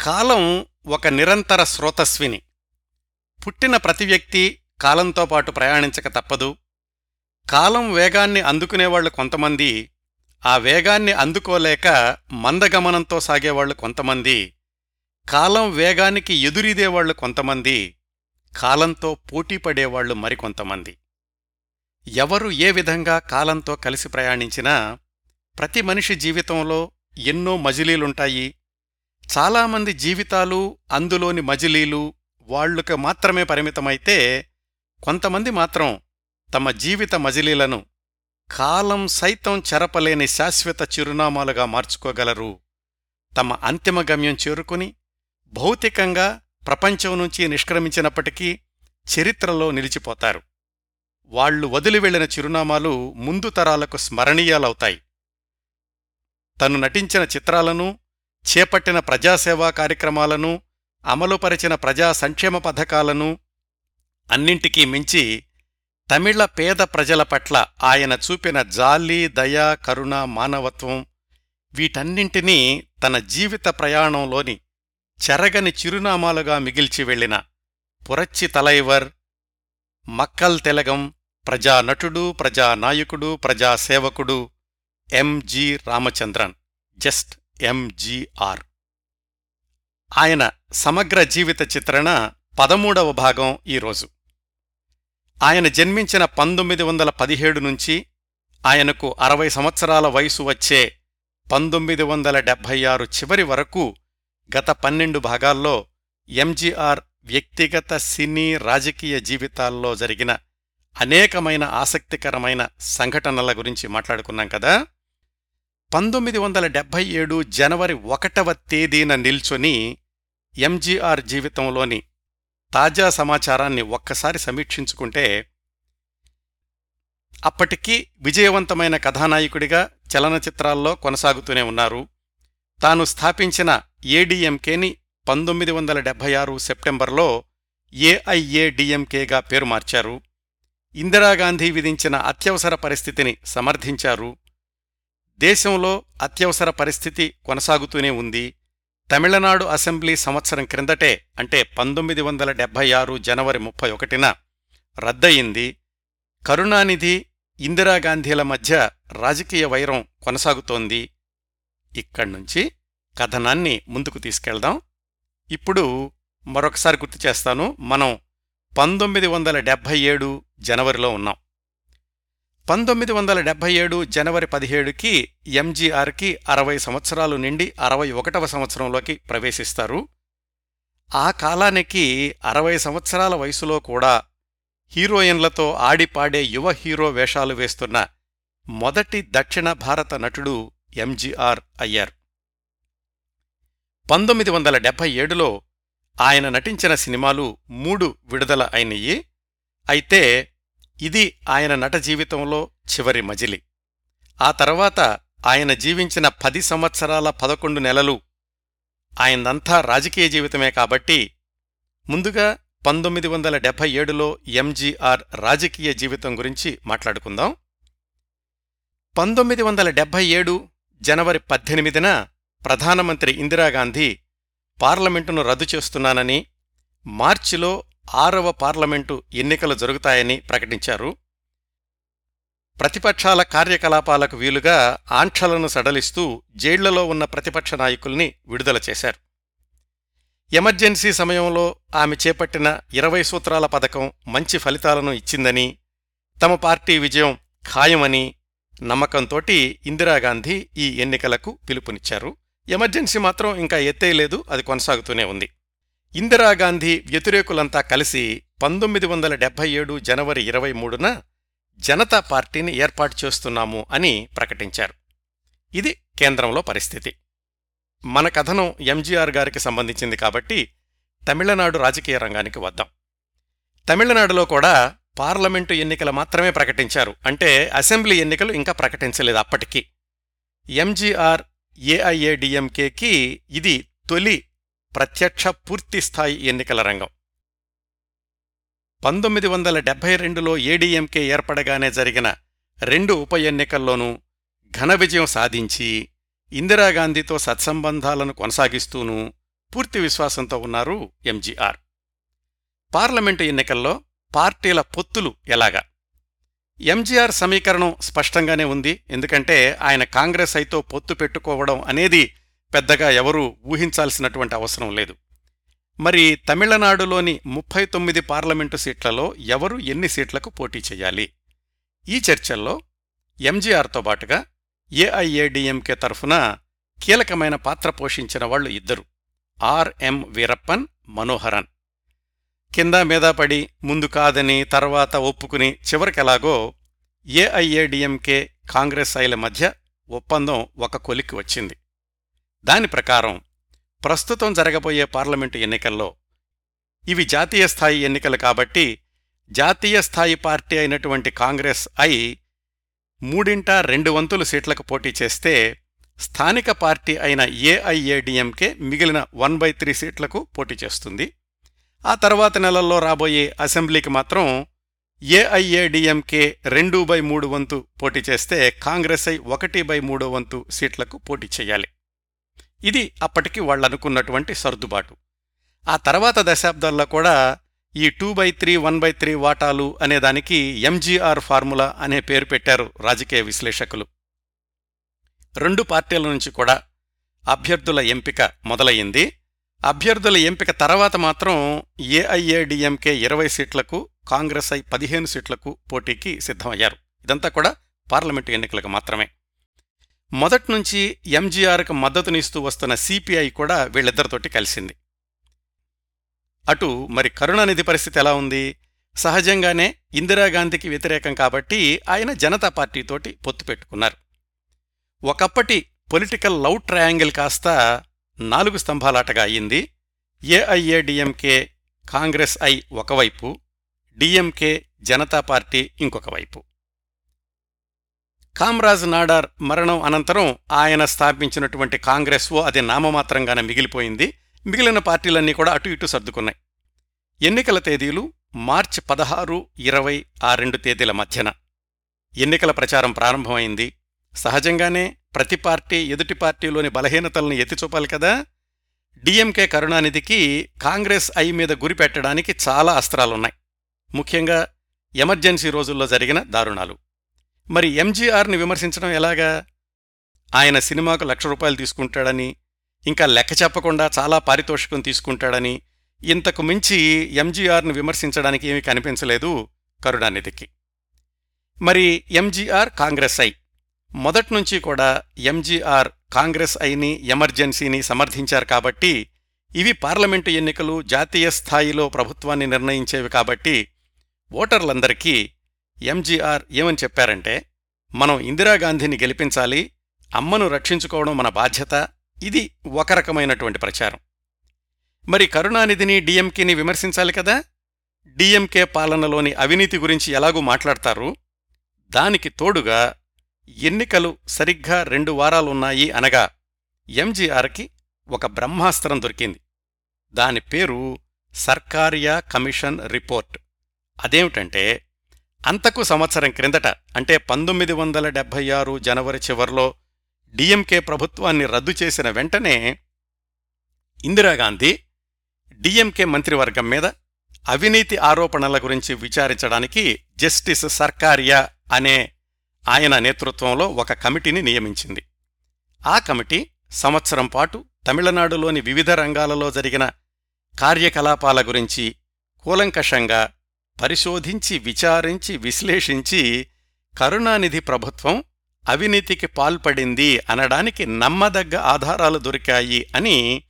కాలం ఒక నిరంతర స్రోతస్విని. పుట్టిన ప్రతి వ్యక్తి కాలంతో పాటు ప్రయాణించక తప్పదు. కాలం వేగాన్ని అందుకునేవాళ్ళు కొంతమంది ఆ వేగాన్ని అందుకోలేక మందగమనంతో సాగేవాళ్ళు కొంతమంది కాలం వేగానికి ఎదురీదేవాళ్ళు కొంతమంది కాలంతో పోటీపడేవాళ్ళు మరికొంతమంది. ఎవరు ఏ విధంగా కాలంతో కలిసి ప్రయాణించినా ప్రతి మనిషి జీవితంలో ఎన్నో మజిలీలుంటాయి చాలామంది జీవితాలు అందులోని మజిలీలు వాళ్ళకు మాత్రమే పరిమితమైతే కొంతమంది మాత్రం తమ జీవిత మజిలీలను కాలం సైతం చెరపలేని శాశ్వత చిరునామాలుగా మార్చుకోగలరు. తమ అంతిమ గమ్యం చేరుకుని భౌతికంగా ప్రపంచం నుంచి నిష్క్రమించినప్పటికీ చరిత్రలో నిలిచిపోతారు. వాళ్ళు వదిలి వెళ్ళిన చిరునామాలు ముందు తరాలకు స్మరణీయాలవుతాయి. తను నటించిన చిత్రాలను చేపట్టిన ప్రజాసేవా కార్యక్రమాలను అమలుపరిచిన ప్రజా సంక్షేమ పథకాలను అన్నింటికీ మించి తమిళ పేద ప్రజల పట్ల ఆయన చూపిన జాలి దయ కరుణ మానవత్వం వీటన్నింటినీ తన జీవిత ప్రయాణంలోని చెరగని చిరునామాలుగా మిగిల్చి వెళ్ళిన పురచ్చి తలైవర్ మక్కల్ తెలగం ప్రజానటుడు ప్రజానాయకుడు ప్రజాసేవకుడు ఎంజి రామచంద్రన్. జస్ట్ ఎంజీఆర్ ఆయన సమగ్ర జీవిత చిత్రణ పదమూడవ భాగం ఈరోజు. ఆయన జన్మించిన పంతొమ్మిది వందల పదిహేడు నుంచి ఆయనకు అరవై సంవత్సరాల వయసు వచ్చే పంతొమ్మిది వందల డెబ్భై ఆరు చివరి వరకు గత పన్నెండు భాగాల్లో ఎంజీఆర్ వ్యక్తిగత సినీ రాజకీయ జీవితాల్లో జరిగిన అనేకమైన ఆసక్తికరమైన సంఘటనల గురించి మాట్లాడుకున్నాం కదా? పంతొమ్మిది వందల డెబ్భై ఏడు జనవరి ఒకటవ తేదీన నిల్చొని ఎంజీఆర్ జీవితంలోని తాజా సమాచారాన్ని ఒక్కసారి సమీక్షించుకుంటే అప్పటికీ విజయవంతమైన కథానాయకుడిగా చలనచిత్రాల్లో కొనసాగుతూనే ఉన్నారు. తాను స్థాపించిన ఏడీఎంకేని పంతొమ్మిది వందల డెబ్భై ఆరు సెప్టెంబర్లో ఏఐఏడిఎంకేగా పేరు మార్చారు. ఇందిరాగాంధీ విధించిన అత్యవసర పరిస్థితిని సమర్థించారు. దేశంలో అత్యవసర పరిస్థితి కొనసాగుతూనే ఉంది. తమిళనాడు అసెంబ్లీ సంవత్సరం క్రిందటే అంటే పంతొమ్మిది వందల డెబ్బై ఆరు జనవరి ముప్పై ఒకటిన రద్దయింది. కరుణానిధి ఇందిరాగాంధీల మధ్య రాజకీయ వైరం కొనసాగుతోంది. ఇక్కడ్నుంచి కథనాన్ని ముందుకు తీసుకెళ్దాం. ఇప్పుడు మరొకసారి గుర్తు చేస్తాను మనం పంతొమ్మిది వందల డెబ్భై ఏడు జనవరిలో ఉన్నాం. పంతొమ్మిది వందల డెబ్బై ఏడు జనవరి పదిహేడుకి ఎంజీఆర్కి అరవై సంవత్సరాలు నిండి అరవై ఒకటవ సంవత్సరంలోకి ప్రవేశిస్తారు. ఆ కాలానికి అరవై సంవత్సరాల వయసులో కూడా హీరోయిన్లతో ఆడిపాడే యువ హీరో వేషాలు వేస్తున్న మొదటి దక్షిణ భారత నటుడు ఎంజీఆర్ అయ్యారు. పంతొమ్మిది వందల డెబ్బై ఏడులో ఆయన నటించిన సినిమాలు మూడు విడుదల అయినయి అయితే ఇది ఆయన నట జీవితంలో చివరి మజిలి. ఆ తర్వాత ఆయన జీవించిన పది సంవత్సరాల పదకొండు నెలలు ఆయనంతా రాజకీయ జీవితమే కాబట్టి ముందుగా పంతొమ్మిది వందల డెబ్భై ఏడులో ఎంజీఆర్ రాజకీయ జీవితం గురించి మాట్లాడుకుందాం. పంతొమ్మిది వందల డెబ్భై ఏడు జనవరి పద్దెనిమిదిన ప్రధానమంత్రి ఇందిరాగాంధీ పార్లమెంటును రద్దు చేస్తున్నానని మార్చిలో ఆరవ పార్లమెంటు ఎన్నికలు జరుగుతాయని ప్రకటించారు. ప్రతిపక్షాల కార్యకలాపాలకు వీలుగా ఆంక్షలను సడలిస్తూ జైళ్ళలో ఉన్న ప్రతిపక్ష నాయకుల్ని విడుదల చేశారు. ఎమర్జెన్సీ సమయంలో ఆమె చేపట్టిన ఇరవై సూత్రాల పథకం మంచి ఫలితాలను ఇచ్చిందని తమ పార్టీ విజయం ఖాయమని నమ్మకంతోటి ఇందిరాగాంధీ ఈ ఎన్నికలకు పిలుపునిచ్చారు. ఎమర్జెన్సీ మాత్రం ఇంకా ఎత్తేయలేదు అది కొనసాగుతూనే ఉంది. ఇందిరాగాంధీ వ్యతిరేకులంతా కలిసి పంతొమ్మిది వందల డెబ్బై ఏడు జనవరి ఇరవై మూడున జనతా పార్టీని ఏర్పాటు చేస్తున్నాము అని ప్రకటించారు. ఇది కేంద్రంలో పరిస్థితి. మన కథనం ఎంజీఆర్ గారికి సంబంధించింది కాబట్టి తమిళనాడు రాజకీయ రంగానికి వద్దాం. తమిళనాడులో కూడా పార్లమెంటు ఎన్నికలు మాత్రమే ప్రకటించారు. అంటే అసెంబ్లీ ఎన్నికలు ఇంకా ప్రకటించలేదు అప్పటికీ. ఎంజీఆర్ ఏఐఏడిఎంకేకి ఇది తొలి ప్రత్యక్ష పూర్తిస్థాయి ఎన్నికల రంగం. పంతొమ్మిది వందల డెబ్బై రెండులో ఏడీఎంకే ఏర్పడగానే జరిగిన రెండు ఉప ఎన్నికల్లోనూ ఘన విజయం సాధించి ఇందిరాగాంధీతో సత్సంబంధాలను కొనసాగిస్తూనూ పూర్తి విశ్వాసంతో ఉన్నారు ఎంజీఆర్ పార్లమెంటు ఎన్నికల్లో పార్టీల పొత్తులు ఎలాగా? ఎంజీఆర్ సమీకరణం స్పష్టంగానే ఉంది. ఎందుకంటే ఆయన కాంగ్రెస్ అయితే పొత్తు పెట్టుకోవడం అనేది పెద్దగా ఎవరూ ఊహించాల్సినటువంటి అవసరం లేదు. మరి తమిళనాడులోని ముప్పై తొమ్మిది పార్లమెంటు సీట్లలో ఎవరు ఎన్ని సీట్లకు పోటీ చేయాలి? ఈ చర్చల్లో ఎంజీఆర్తో పాటుగా ఏఐఏడిఎంకే తరఫున కీలకమైన పాత్ర పోషించిన వాళ్ళు ఇద్దరు. ఆర్ఎం వీరప్పన్ మనోహరన్. కింద మీద పడి ముందు కాదని తర్వాత ఒప్పుకుని చివరికెలాగో ఏఐఏడిఎంకే కాంగ్రెస్ ఐల మధ్య ఒప్పందం ఒక కొలిక్కి వచ్చింది. దాని ప్రకారం ప్రస్తుతం జరగబోయే పార్లమెంటు ఎన్నికల్లో ఇవి జాతీయ స్థాయి ఎన్నికలు కాబట్టి జాతీయ స్థాయి పార్టీ అయినటువంటి కాంగ్రెస్ ఐ మూడింట రెండు వంతులు సీట్లకు పోటీ చేస్తే స్థానిక పార్టీ అయిన ఏఐఏడిఎంకే మిగిలిన వన్ బై త్రీ సీట్లకు పోటీ చేస్తుంది. ఆ తర్వాత నెలల్లో రాబోయే అసెంబ్లీకి మాత్రం ఏఐఏడిఎంకే రెండు బై మూడు వంతు పోటీ చేస్తే కాంగ్రెస్ ఐ ఒకటి బై మూడో వంతు సీట్లకు పోటీ చేయాలి. ఇది అప్పటికి వాళ్ళనుకున్నటువంటి సర్దుబాటు. ఆ తర్వాత దశాబ్దాల్లో కూడా ఈ two by three one by three వాటాలు అనేదానికి ఎంజీఆర్ ఫార్ములా అనే పేరు పెట్టారు రాజకీయ విశ్లేషకులు. రెండు పార్టీల నుంచి కూడా అభ్యర్థుల ఎంపిక మొదలయ్యింది. అభ్యర్థుల ఎంపిక తర్వాత మాత్రం ఏఐఏడిఎంకే ఇరవై సీట్లకు కాంగ్రెస్ ఐ పదిహేను సీట్లకు పోటీకి సిద్ధమయ్యారు. ఇదంతా కూడా పార్లమెంటు ఎన్నికలకు మాత్రమే. మొదట్నుంచి ఎంజీఆర్కు మద్దతునిస్తూ వస్తున్న సిపిఐ కూడా వీళ్ళిద్దరితోటి కలిసింది. అటు మరి కరుణానిధి పరిస్థితి ఎలా ఉంది? సహజంగానే ఇందిరాగాంధీకి వ్యతిరేకం కాబట్టి ఆయన జనతా పార్టీతోటి పొత్తు పెట్టుకున్నారు. ఒకప్పటి పొలిటికల్ లవ్ ట్రయాంగిల్ కాస్త నాలుగు స్తంభాలాటగా అయ్యింది. ఏఐఏడిఎంకే కాంగ్రెస్ ఐ ఒకవైపు డిఎంకే జనతా పార్టీ ఇంకొక వైపు కామ్రాజ్ నాడార్ మరణం అనంతరం ఆయన స్థాపించినటువంటి కాంగ్రెస్ ఓ అది నామమాత్రంగానే మిగిలిపోయింది. మిగిలిన పార్టీలన్నీ కూడా అటు ఇటు సర్దుకున్నాయి. ఎన్నికల తేదీలు మార్చి పదహారు ఇరవై ఆ రెండు తేదీల మధ్యన. ఎన్నికల ప్రచారం ప్రారంభమైంది. సహజంగానే ప్రతి పార్టీ ఎదుటి పార్టీలోని బలహీనతల్ని ఎత్తిచూపాలి కదా. డిఎంకే కరుణానిధికి కాంగ్రెస్ ఐ మీద గురిపెట్టడానికి చాలా అస్త్రాలున్నాయి. ముఖ్యంగా ఎమర్జెన్సీ రోజుల్లో జరిగిన దారుణాలు. మరి ఎంజీఆర్ని విమర్శించడం ఎలాగా? ఆయన సినిమాకు లక్ష రూపాయలు తీసుకుంటాడని ఇంకా లెక్క చెప్పకుండా చాలా పారితోషికం తీసుకుంటాడని ఇంతకు మించి ఎంజీఆర్ను విమర్శించడానికి ఏమీ కనిపించలేదు కరుణానిధికి. మరి ఎంజీఆర్ కాంగ్రెస్ ఐ. మొదట్నుంచి కూడా ఎంజీఆర్ కాంగ్రెస్ ఐని ఎమర్జెన్సీని సమర్థించారు కాబట్టి ఇవి పార్లమెంటు ఎన్నికలు జాతీయ స్థాయిలో ప్రభుత్వాన్ని నిర్ణయించేవి కాబట్టి ఓటర్లందరికీ ఎంజీఆర్ ఏమని చెప్పారంటే మనం ఇందిరాగాంధీని గెలిపించాలి అమ్మను రక్షించుకోవడం మన బాధ్యత ఇది ఒక రకమైనటువంటి ప్రచారం. మరి కరుణానిధిని డిఎంకేని విమర్శించాలి కదా? డిఎంకే పాలనలోని అవినీతి గురించి ఎలాగూ మాట్లాడతారు? దానికి తోడుగా ఎన్నికలు సరిగ్గా రెండు వారాలున్నాయి అనగా ఎంజీఆర్కి ఒక బ్రహ్మాస్త్రం దొరికింది. దాని పేరు సర్కారియా కమిషన్ రిపోర్ట్. అదేమిటంటే అంతకు సంవత్సరం క్రిందట అంటే పంతొమ్మిది వందల డెబ్భై ఆరు జనవరి చివర్లో డిఎంకే ప్రభుత్వాన్ని రద్దు చేసిన వెంటనే ఇందిరాగాంధీ డిఎంకే మంత్రివర్గం మీద అవినీతి ఆరోపణల గురించి విచారించడానికి జస్టిస్ సర్కారియా అనే ఆయన నేతృత్వంలో ఒక కమిటీని నియమించింది. ఆ కమిటీ సంవత్సరం పాటు తమిళనాడులోని వివిధ రంగాలలో జరిగిన కార్యకలాపాల గురించి కూలంకషంగా పరిశోధించి విచారించి విశ్లేషించి కరుణానిధి ప్రభుత్వం అవినీతికి పాల్పడింది అనడానికి నమ్మదగ్గ ఆధారాలు దొరికాయి అని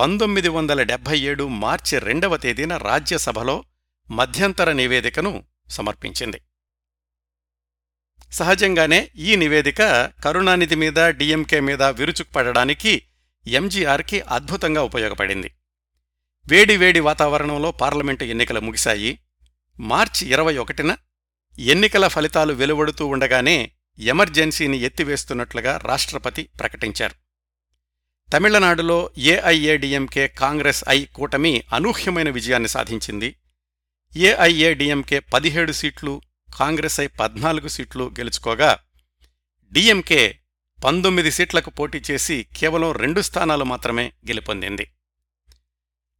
పంతొమ్మిది వందల డెబ్భై ఏడు మార్చి రెండవ తేదీన రాజ్యసభలో మధ్యంతర నివేదికను సమర్పించింది. సహజంగానే ఈ నివేదిక కరుణానిధి మీద డిఎంకే మీద విరుచుకుపడడానికి ఎంజీఆర్కి అద్భుతంగా ఉపయోగపడింది. వేడివేడి వాతావరణంలో పార్లమెంటు ఎన్నికలు ముగిశాయి. మార్చి ఇరవై ఒకటిన ఎన్నికల ఫలితాలు వెలువడుతూ ఉండగానే ఎమర్జెన్సీని ఎత్తివేస్తున్నట్లుగా రాష్ట్రపతి ప్రకటించారు. తమిళనాడులో ఏఐఏడిఎంకే కాంగ్రెస్ ఐ కూటమి అనూహ్యమైన విజయాన్ని సాధించింది. ఏఐఏడిఎంకే పదిహేడు సీట్లు కాంగ్రెస్ ఐ పద్నాలుగు సీట్లు గెలుచుకోగా డిఎంకే పంతొమ్మిది సీట్లకు పోటీ చేసి కేవలం రెండు స్థానాలు మాత్రమే గెలుపొందింది.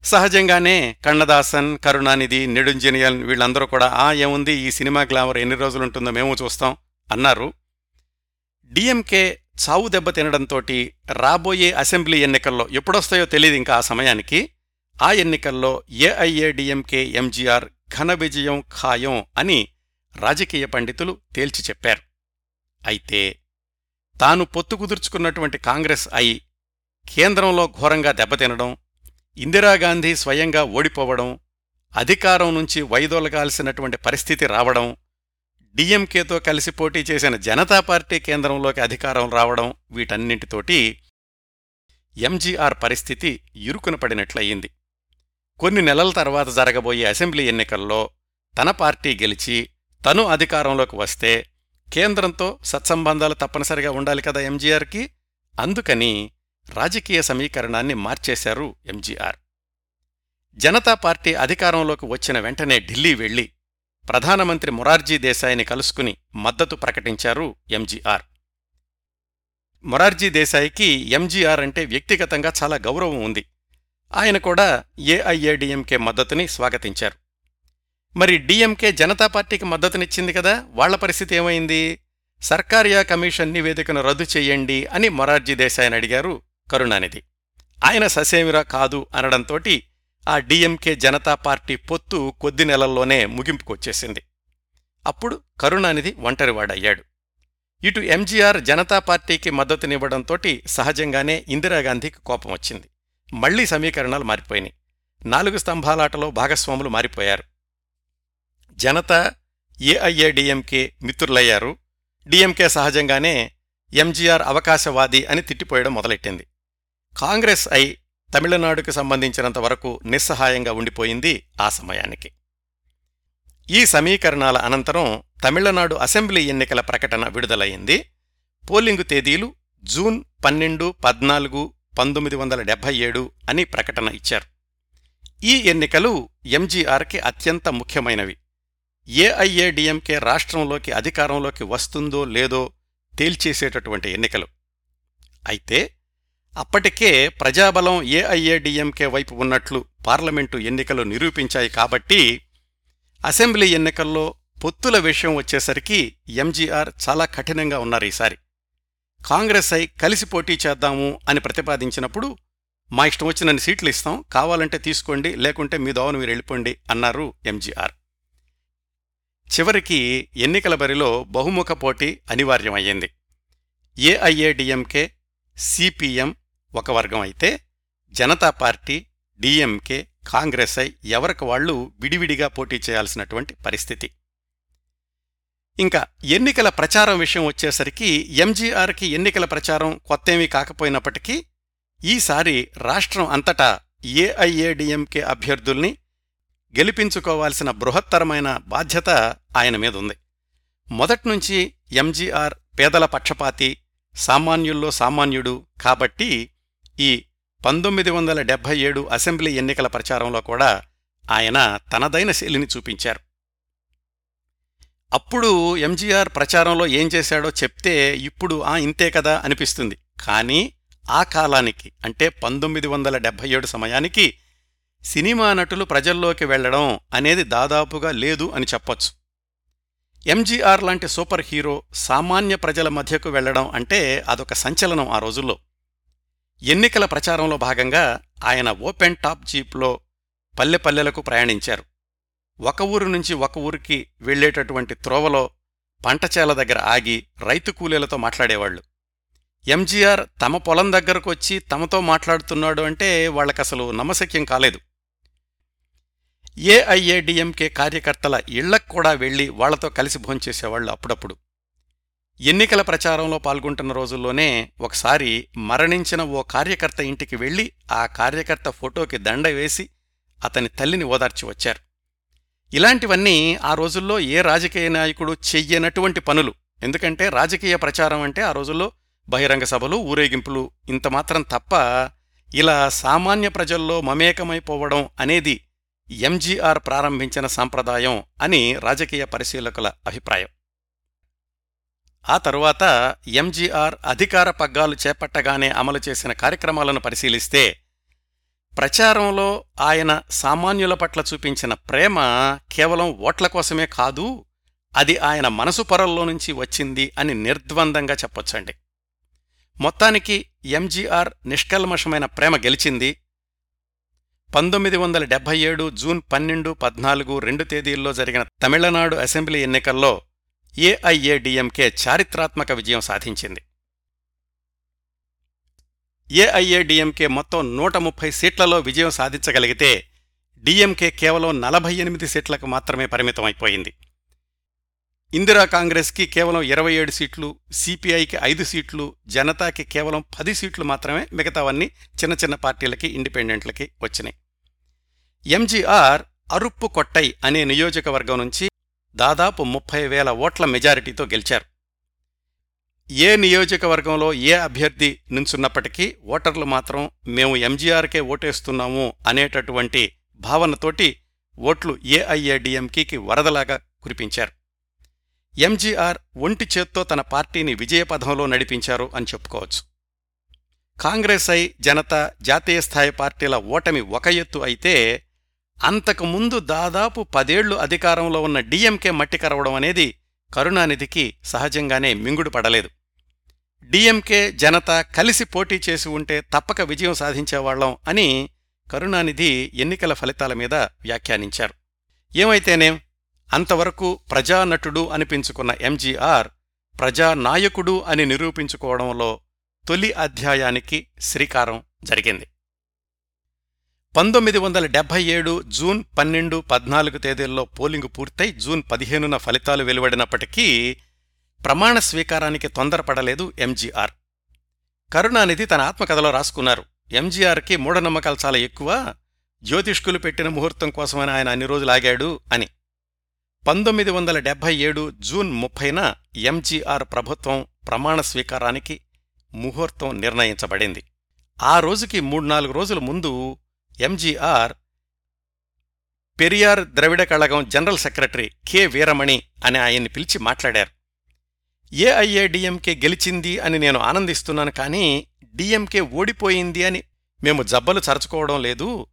సహజంగానే కన్నదాసన్ కరుణానిధి నెడుంజనియల్ వీళ్ళందరూ కూడా ఆ ఏముంది? ఈ సినిమా గ్లామర్ ఎన్ని రోజులుంటుందో మేము చూస్తాం అన్నారు. డిఎంకే చావు దెబ్బ తినడంతో రాబోయే అసెంబ్లీ ఎన్నికల్లో ఎప్పుడొస్తాయో తెలియదు ఇంకా ఆ సమయానికి. ఆ ఎన్నికల్లో ఏఐఏడిఎంకే ఎంజీఆర్ ఘన విజయం ఖాయం అని రాజకీయ పండితులు తేల్చి చెప్పారు. అయితే తాను పొత్తు కుదుర్చుకున్నటువంటి కాంగ్రెస్ అయి కేంద్రంలో ఘోరంగా దెబ్బతినడం ఇందిరాగాంధీ స్వయంగా ఓడిపోవడం అధికారం నుంచి వైదొలగాల్సినటువంటి పరిస్థితి రావడం డిఎంకేతో కలిసి పోటీ చేసిన జనతా పార్టీ కేంద్రంలోకి అధికారం రావడం వీటన్నింటితోటి ఎంజీఆర్ పరిస్థితి ఇరుకున పడినట్లయింది. కొన్ని నెలల తర్వాత జరగబోయే అసెంబ్లీ ఎన్నికల్లో తన పార్టీ గెలిచి తను అధికారంలోకి వస్తే కేంద్రంతో సత్సంబంధాలు తప్పనిసరిగా ఉండాలి కదా ఎంజీఆర్కి? అందుకని రాజకీయ సమీకరణాన్ని మార్చేశారు ఎంజీఆర్. జనతా పార్టీ అధికారంలోకి వచ్చిన వెంటనే ఢిల్లీ వెళ్ళి ప్రధానమంత్రి మొరార్జీ దేశాయిని కలుసుకుని మద్దతు ప్రకటించారు ఎంజీఆర్. మొరార్జీ దేశాయికి ఎంజీఆర్ అంటే వ్యక్తిగతంగా చాలా గౌరవం ఉంది. ఆయన కూడా ఏఐఏడిఎంకే మద్దతుని స్వాగతించారు. మరి డిఎంకే జనతా పార్టీకి మద్దతునిచ్చింది కదా? వాళ్ళ పరిస్థితి ఏమైంది? సర్కారియా కమిషన్ నివేదికను రద్దు చేయండి అని మొరార్జీ దేశాయిని అడిగారు కరుణానిధి. ఆయన ససేమిరా కాదు అనడంతోటి ఆ డిఎంకే జనతా పార్టీ పొత్తు కొద్ది నెలల్లోనే ముగింపుకొచ్చేసింది. అప్పుడు కరుణానిధి ఒంటరివాడయ్యాడు. ఇటు ఎంజీఆర్ జనతా పార్టీకి మద్దతునివ్వడంతోటి సహజంగానే ఇందిరాగాంధీకి కోపం వచ్చింది మళ్ళీ సమీకరణాలు మారిపోయినాయి. నాలుగు స్తంభాలాటలో భాగస్వాములు మారిపోయారు. జనతా ఏఐఏడిఎంకే మిత్రులయ్యారు. డిఎంకే సహజంగానే ఎంజీఆర్ అవకాశవాది అని తిట్టిపోయడం మొదలెట్టింది. కాంగ్రెస్ ఐ తమిళనాడుకు సంబంధించినంత వరకు నిస్సహాయంగా ఉండిపోయింది ఆ సమయానికి. ఈ సమీకరణాల అనంతరం తమిళనాడు అసెంబ్లీ ఎన్నికల ప్రకటన విడుదలయ్యింది పోలింగు తేదీలు జూన్ పన్నెండు పద్నాలుగు పంతొమ్మిది వందల డెబ్బై ఏడు అని ప్రకటన ఇచ్చారు. ఈ ఎన్నికలు ఎంజీఆర్కి అత్యంత ముఖ్యమైనవి. ఏఐఏడిఎంకే రాష్ట్రంలోకి అధికారంలోకి వస్తుందో లేదో తేల్చేసేటటువంటి ఎన్నికలు. అయితే అప్పటికే ప్రజాబలం ఏఐఏడిఎంకే వైపు ఉన్నట్లు పార్లమెంటు ఎన్నికలు నిరూపించాయి కాబట్టి అసెంబ్లీ ఎన్నికల్లో పొత్తుల విషయం వచ్చేసరికి ఎంజీఆర్ చాలా కఠినంగా ఉన్నారు ఈసారి. కాంగ్రెస్ అయి కలిసి పోటీ చేద్దాము అని ప్రతిపాదించినప్పుడు మా ఇష్టం వచ్చినన్ని సీట్లు ఇస్తాం కావాలంటే తీసుకోండి లేకుంటే మీ దోవను మీరు వెళ్ళిపోండి అన్నారు ఎంజీఆర్. చివరికి ఎన్నికల బరిలో బహుముఖ పోటీ అనివార్యమయ్యింది. ఏఐఏడిఎంకే సిపిఎం ఒక వర్గం అయితే Janata Party DMK Congress I ఎవరికి వాళ్ళు విడివిడిగా పోటీ చేయాల్సినటువంటి పరిస్థితి. ఇంకా ఎన్నికల ప్రచారం విషయం వచ్చేసరికి ఎంజీఆర్కి ఎన్నికల ప్రచారం కొత్తేమీ కాకపోయినప్పటికీ ఈసారి రాష్ట్రం అంతటా ఏఐఏడిఎంకే అభ్యర్థుల్ని గెలిపించుకోవాల్సిన బృహత్తరమైన బాధ్యత ఆయన మీదుంది మొదట్నుంచి ఎంజీఆర్ పేదల పక్షపాతి సామాన్యుల్లో సామాన్యుడు కాబట్టి ఈ పంతొమ్మిది వందల డెబ్బై ఏడు అసెంబ్లీ ఎన్నికల ప్రచారంలో కూడా ఆయన తనదైన శైలిని చూపించారు. అప్పుడు ఎంజీఆర్ ప్రచారంలో ఏం చేశాడో చెప్తే ఇప్పుడు ఆ ఇంతే కదా అనిపిస్తుంది. కానీ ఆ కాలానికి అంటే పంతొమ్మిది వందల డెబ్బై ఏడు సమయానికి సినిమా నటులు ప్రజల్లోకి వెళ్ళడం అనేది దాదాపుగా లేదు అని చెప్పొచ్చు. ఎంజీఆర్ లాంటి సూపర్ హీరో సామాన్య ప్రజల మధ్యకు వెళ్ళడం అంటే అదొక సంచలనం ఆ రోజుల్లో. ఎన్నికల ప్రచారంలో భాగంగా ఆయన ఓపెన్ టాప్ జీప్లో పల్లెపల్లెలకు ప్రయాణించారు. ఒక ఊరు నుంచి ఒక ఊరికి వెళ్ళేటటువంటి త్రోవలో పంటచేల దగ్గర ఆగి రైతు కూలీలతో మాట్లాడేవాళ్ళు ఎంజీఆర్ తమ పొలం దగ్గరకు వచ్చి తమతో మాట్లాడుతున్నాడు అంటే వాళ్ళకసలు నమ్మశక్యం కాలేదు. ఏఐఏడిఎంకే కార్యకర్తల ఇళ్ళకు కూడా వెళ్ళి వాళ్ళతో కలిసి భోంచేసేవాళ్ళు అప్పుడప్పుడు. ఎన్నికల ప్రచారంలో పాల్గొంటున్న రోజుల్లోనే ఒకసారి మరణించిన ఓ కార్యకర్త ఇంటికి వెళ్ళి ఆ కార్యకర్త ఫోటోకి దండ వేసి అతని తల్లిని ఓదార్చి వచ్చారు. ఇలాంటివన్నీ ఆ రోజుల్లో ఏ రాజకీయ నాయకుడు చెయ్యనటువంటి పనులు. ఎందుకంటే రాజకీయ ప్రచారం అంటే ఆ రోజుల్లో బహిరంగ సభలు ఊరేగింపులు ఇంతమాత్రం తప్ప ఇలా సామాన్య ప్రజల్లో మమేకమైపోవడం అనేది ఎంజీఆర్ ప్రారంభించిన సాంప్రదాయం అని రాజకీయ పరిశీలకుల అభిప్రాయం. ఆ తరువాత ఎంజీఆర్ అధికార పగ్గాలు చేపట్టగానే అమలు చేసిన కార్యక్రమాలను పరిశీలిస్తే ప్రచారంలో ఆయన సామాన్యుల పట్ల చూపించిన ప్రేమ కేవలం ఓట్ల కోసమే కాదు అది ఆయన మనసు పొరల్లో నుంచి వచ్చింది అని నిర్ద్వందంగా చెప్పొచ్చండి. మొత్తానికి ఎంజీఆర్ నిష్కల్మషమైన ప్రేమ గెలిచింది. పంతొమ్మిది వందల డెబ్బై ఏడు జూన్ పన్నెండు పద్నాలుగు రెండు తేదీల్లో జరిగిన తమిళనాడు అసెంబ్లీ ఎన్నికల్లో ఏఐఏడిఎంకే చారిత్రాత్మక విజయం సాధించింది. ఏఐఏడిఎంకే మొత్తం నూట ముప్పై సీట్లలో విజయం సాధించగలిగితే డిఎంకే కేవలం నలభై ఎనిమిది సీట్లకు మాత్రమే పరిమితమైపోయింది. ఇందిరా కాంగ్రెస్కి కేవలం ఇరవై ఏడు సీట్లు సిపిఐకి ఐదు సీట్లు జనతాకి కేవలం పది సీట్లు మాత్రమే మిగతావన్నీ చిన్న చిన్న పార్టీలకి ఇండిపెండెంట్లకి వచ్చినాయి. ఎంజీఆర్ అరుప్పు కొట్టై అనే నియోజకవర్గం నుంచి దాదాపు ముప్పై వేల ఓట్ల మెజారిటీతో గెలిచారు. ఏ నియోజకవర్గంలో ఏ అభ్యర్థి నుంచున్నప్పటికీ ఓటర్లు మాత్రం మేము ఎంజీఆర్కే ఓటేస్తున్నాము అనేటటువంటి భావనతోటి ఓట్లు ఏఐఏడిఎంకి వరదలాగా కురిపించారు. ఎంజీఆర్ ఒంటి చేత్తో తన పార్టీని విజయపథంలో నడిపించారు అని చెప్పుకోవచ్చు. కాంగ్రెస్ ఐ జనతా జాతీయ స్థాయి పార్టీల ఓటమి ఒక ఎత్తు అయితే అంతకుముందు దాదాపు పదేళ్ళు అధికారంలో ఉన్న డీఎంకే మట్టి కరవడం అనేది కరుణానిధికి సహజంగానే మింగుడు పడలేదు. జనత కలిసి పోటీ చేసి ఉంటే తప్పక విజయం సాధించేవాళ్ళం అని కరుణానిధి ఎన్నికల ఫలితాల మీద వ్యాఖ్యానించారు. ఏమైతేనేం అంతవరకు ప్రజానటుడు అనిపించుకున్న ఎంజీఆర్ ప్రజానాయకుడు అని నిరూపించుకోవడంలో తొలి అధ్యాయానికి శ్రీకారం జరిగింది. పంతొమ్మిది వందల డెబ్బై ఏడు జూన్ పన్నెండు పద్నాలుగు తేదీల్లో పోలింగు పూర్తయి. జూన్ పదిహేనున ఫలితాలు వెలువడినప్పటికీ ప్రమాణ స్వీకారానికి తొందరపడలేదు ఎంజీఆర్. కరుణానిధి తన ఆత్మకథలో రాసుకున్నారు. ఎంజీఆర్కి మూఢనమ్మకాలు చాలా ఎక్కువ. జ్యోతిష్కులు పెట్టిన ముహూర్తం కోసమని ఆయన అన్ని రోజులు ఆగాడు అని. పంతొమ్మిది వందల డెబ్బై ఏడు జూన్ ముప్పైన ఎంజీఆర్ ప్రభుత్వం ప్రమాణ స్వీకారానికి ముహూర్తం నిర్ణయించబడింది. ఆ రోజుకి మూడు నాలుగు రోజుల ముందు MGR Periyar Dravida Kazhagam general secretary K Veeramani అని ఆయన్ని పిలిచి మాట్లాడారు. ఏఐఏడిఎంకే గెలిచింది అని నేను ఆనందిస్తున్నాను కానీ డిఎంకే ఓడిపోయింది అని మేము జబ్బలు చరుచుకోవడం లేదు.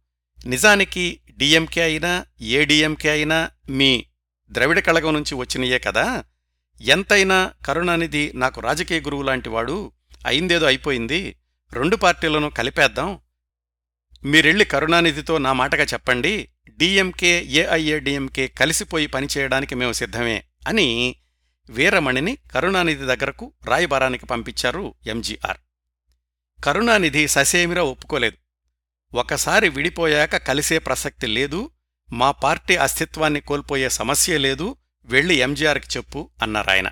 నిజానికి డిఎంకే అయినా ఏడిఎంకే అయినా మీ ద్రవిడ కళగం నుంచి వచ్చినయే కదా. ఎంతైనా కరుణానిధి నాకు రాజకీయ గురువు లాంటివాడు అయిందేదో అయిపోయింది. రెండు పార్టీలను కలిపేద్దాం. మీరెళ్ళి కరుణానిధితో నా మాటగా చెప్పండి. డిఎంకే ఏఐఏడిఎంకే కలిసిపోయి పనిచేయడానికి మేము సిద్ధమే అని వీరమణిని కరుణానిధి దగ్గరకు రాయబారానికి పంపించారు ఎంజీఆర్. కరుణానిధి ససేమిరా ఒప్పుకోలేదు. ఒకసారి విడిపోయాక కలిసే ప్రసక్తి లేదు. మా పార్టీ అస్తిత్వాన్ని కోల్పోయే సమస్య లేదు. వెళ్ళి ఎంజీఆర్కి చెప్పు అన్నారాయన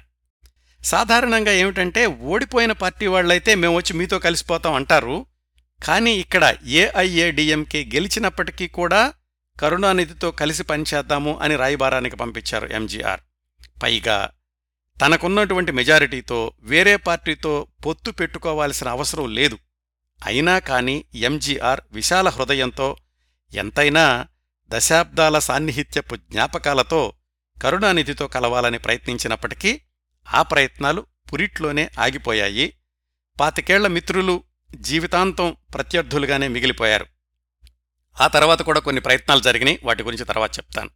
సాధారణంగా ఏమిటంటే ఓడిపోయిన పార్టీ వాళ్ళైతే మేము వచ్చి మీతో కలిసిపోతాం అంటారు. కానీ ఇక్కడ ఏఐఏడిఎంకే గెలిచినప్పటికీ కూడా కరుణానిధితో కలిసి పనిచేద్దాము అని రాయబారానికి పంపించారు ఎంజీఆర్ పైగా తనకున్నటువంటి మెజారిటీతో వేరే పార్టీతో పొత్తు పెట్టుకోవాల్సిన అవసరం లేదు. అయినా కాని ఎంజీఆర్ విశాల హృదయంతో ఎంతైనా దశాబ్దాల సాన్నిహిత్యపు జ్ఞాపకాలతో కరుణానిధితో కలవాలని ప్రయత్నించినప్పటికీ ఆ ప్రయత్నాలు పురిట్లోనే ఆగిపోయాయి. పాతికేళ్ళ మిత్రులు జీవితాంతం ప్రత్యర్థులుగానే మిగిలిపోయారు. ఆ తర్వాత కూడా కొన్ని ప్రయత్నాలు జరిగినాయి. వాటి గురించి తర్వాత చెప్తాను.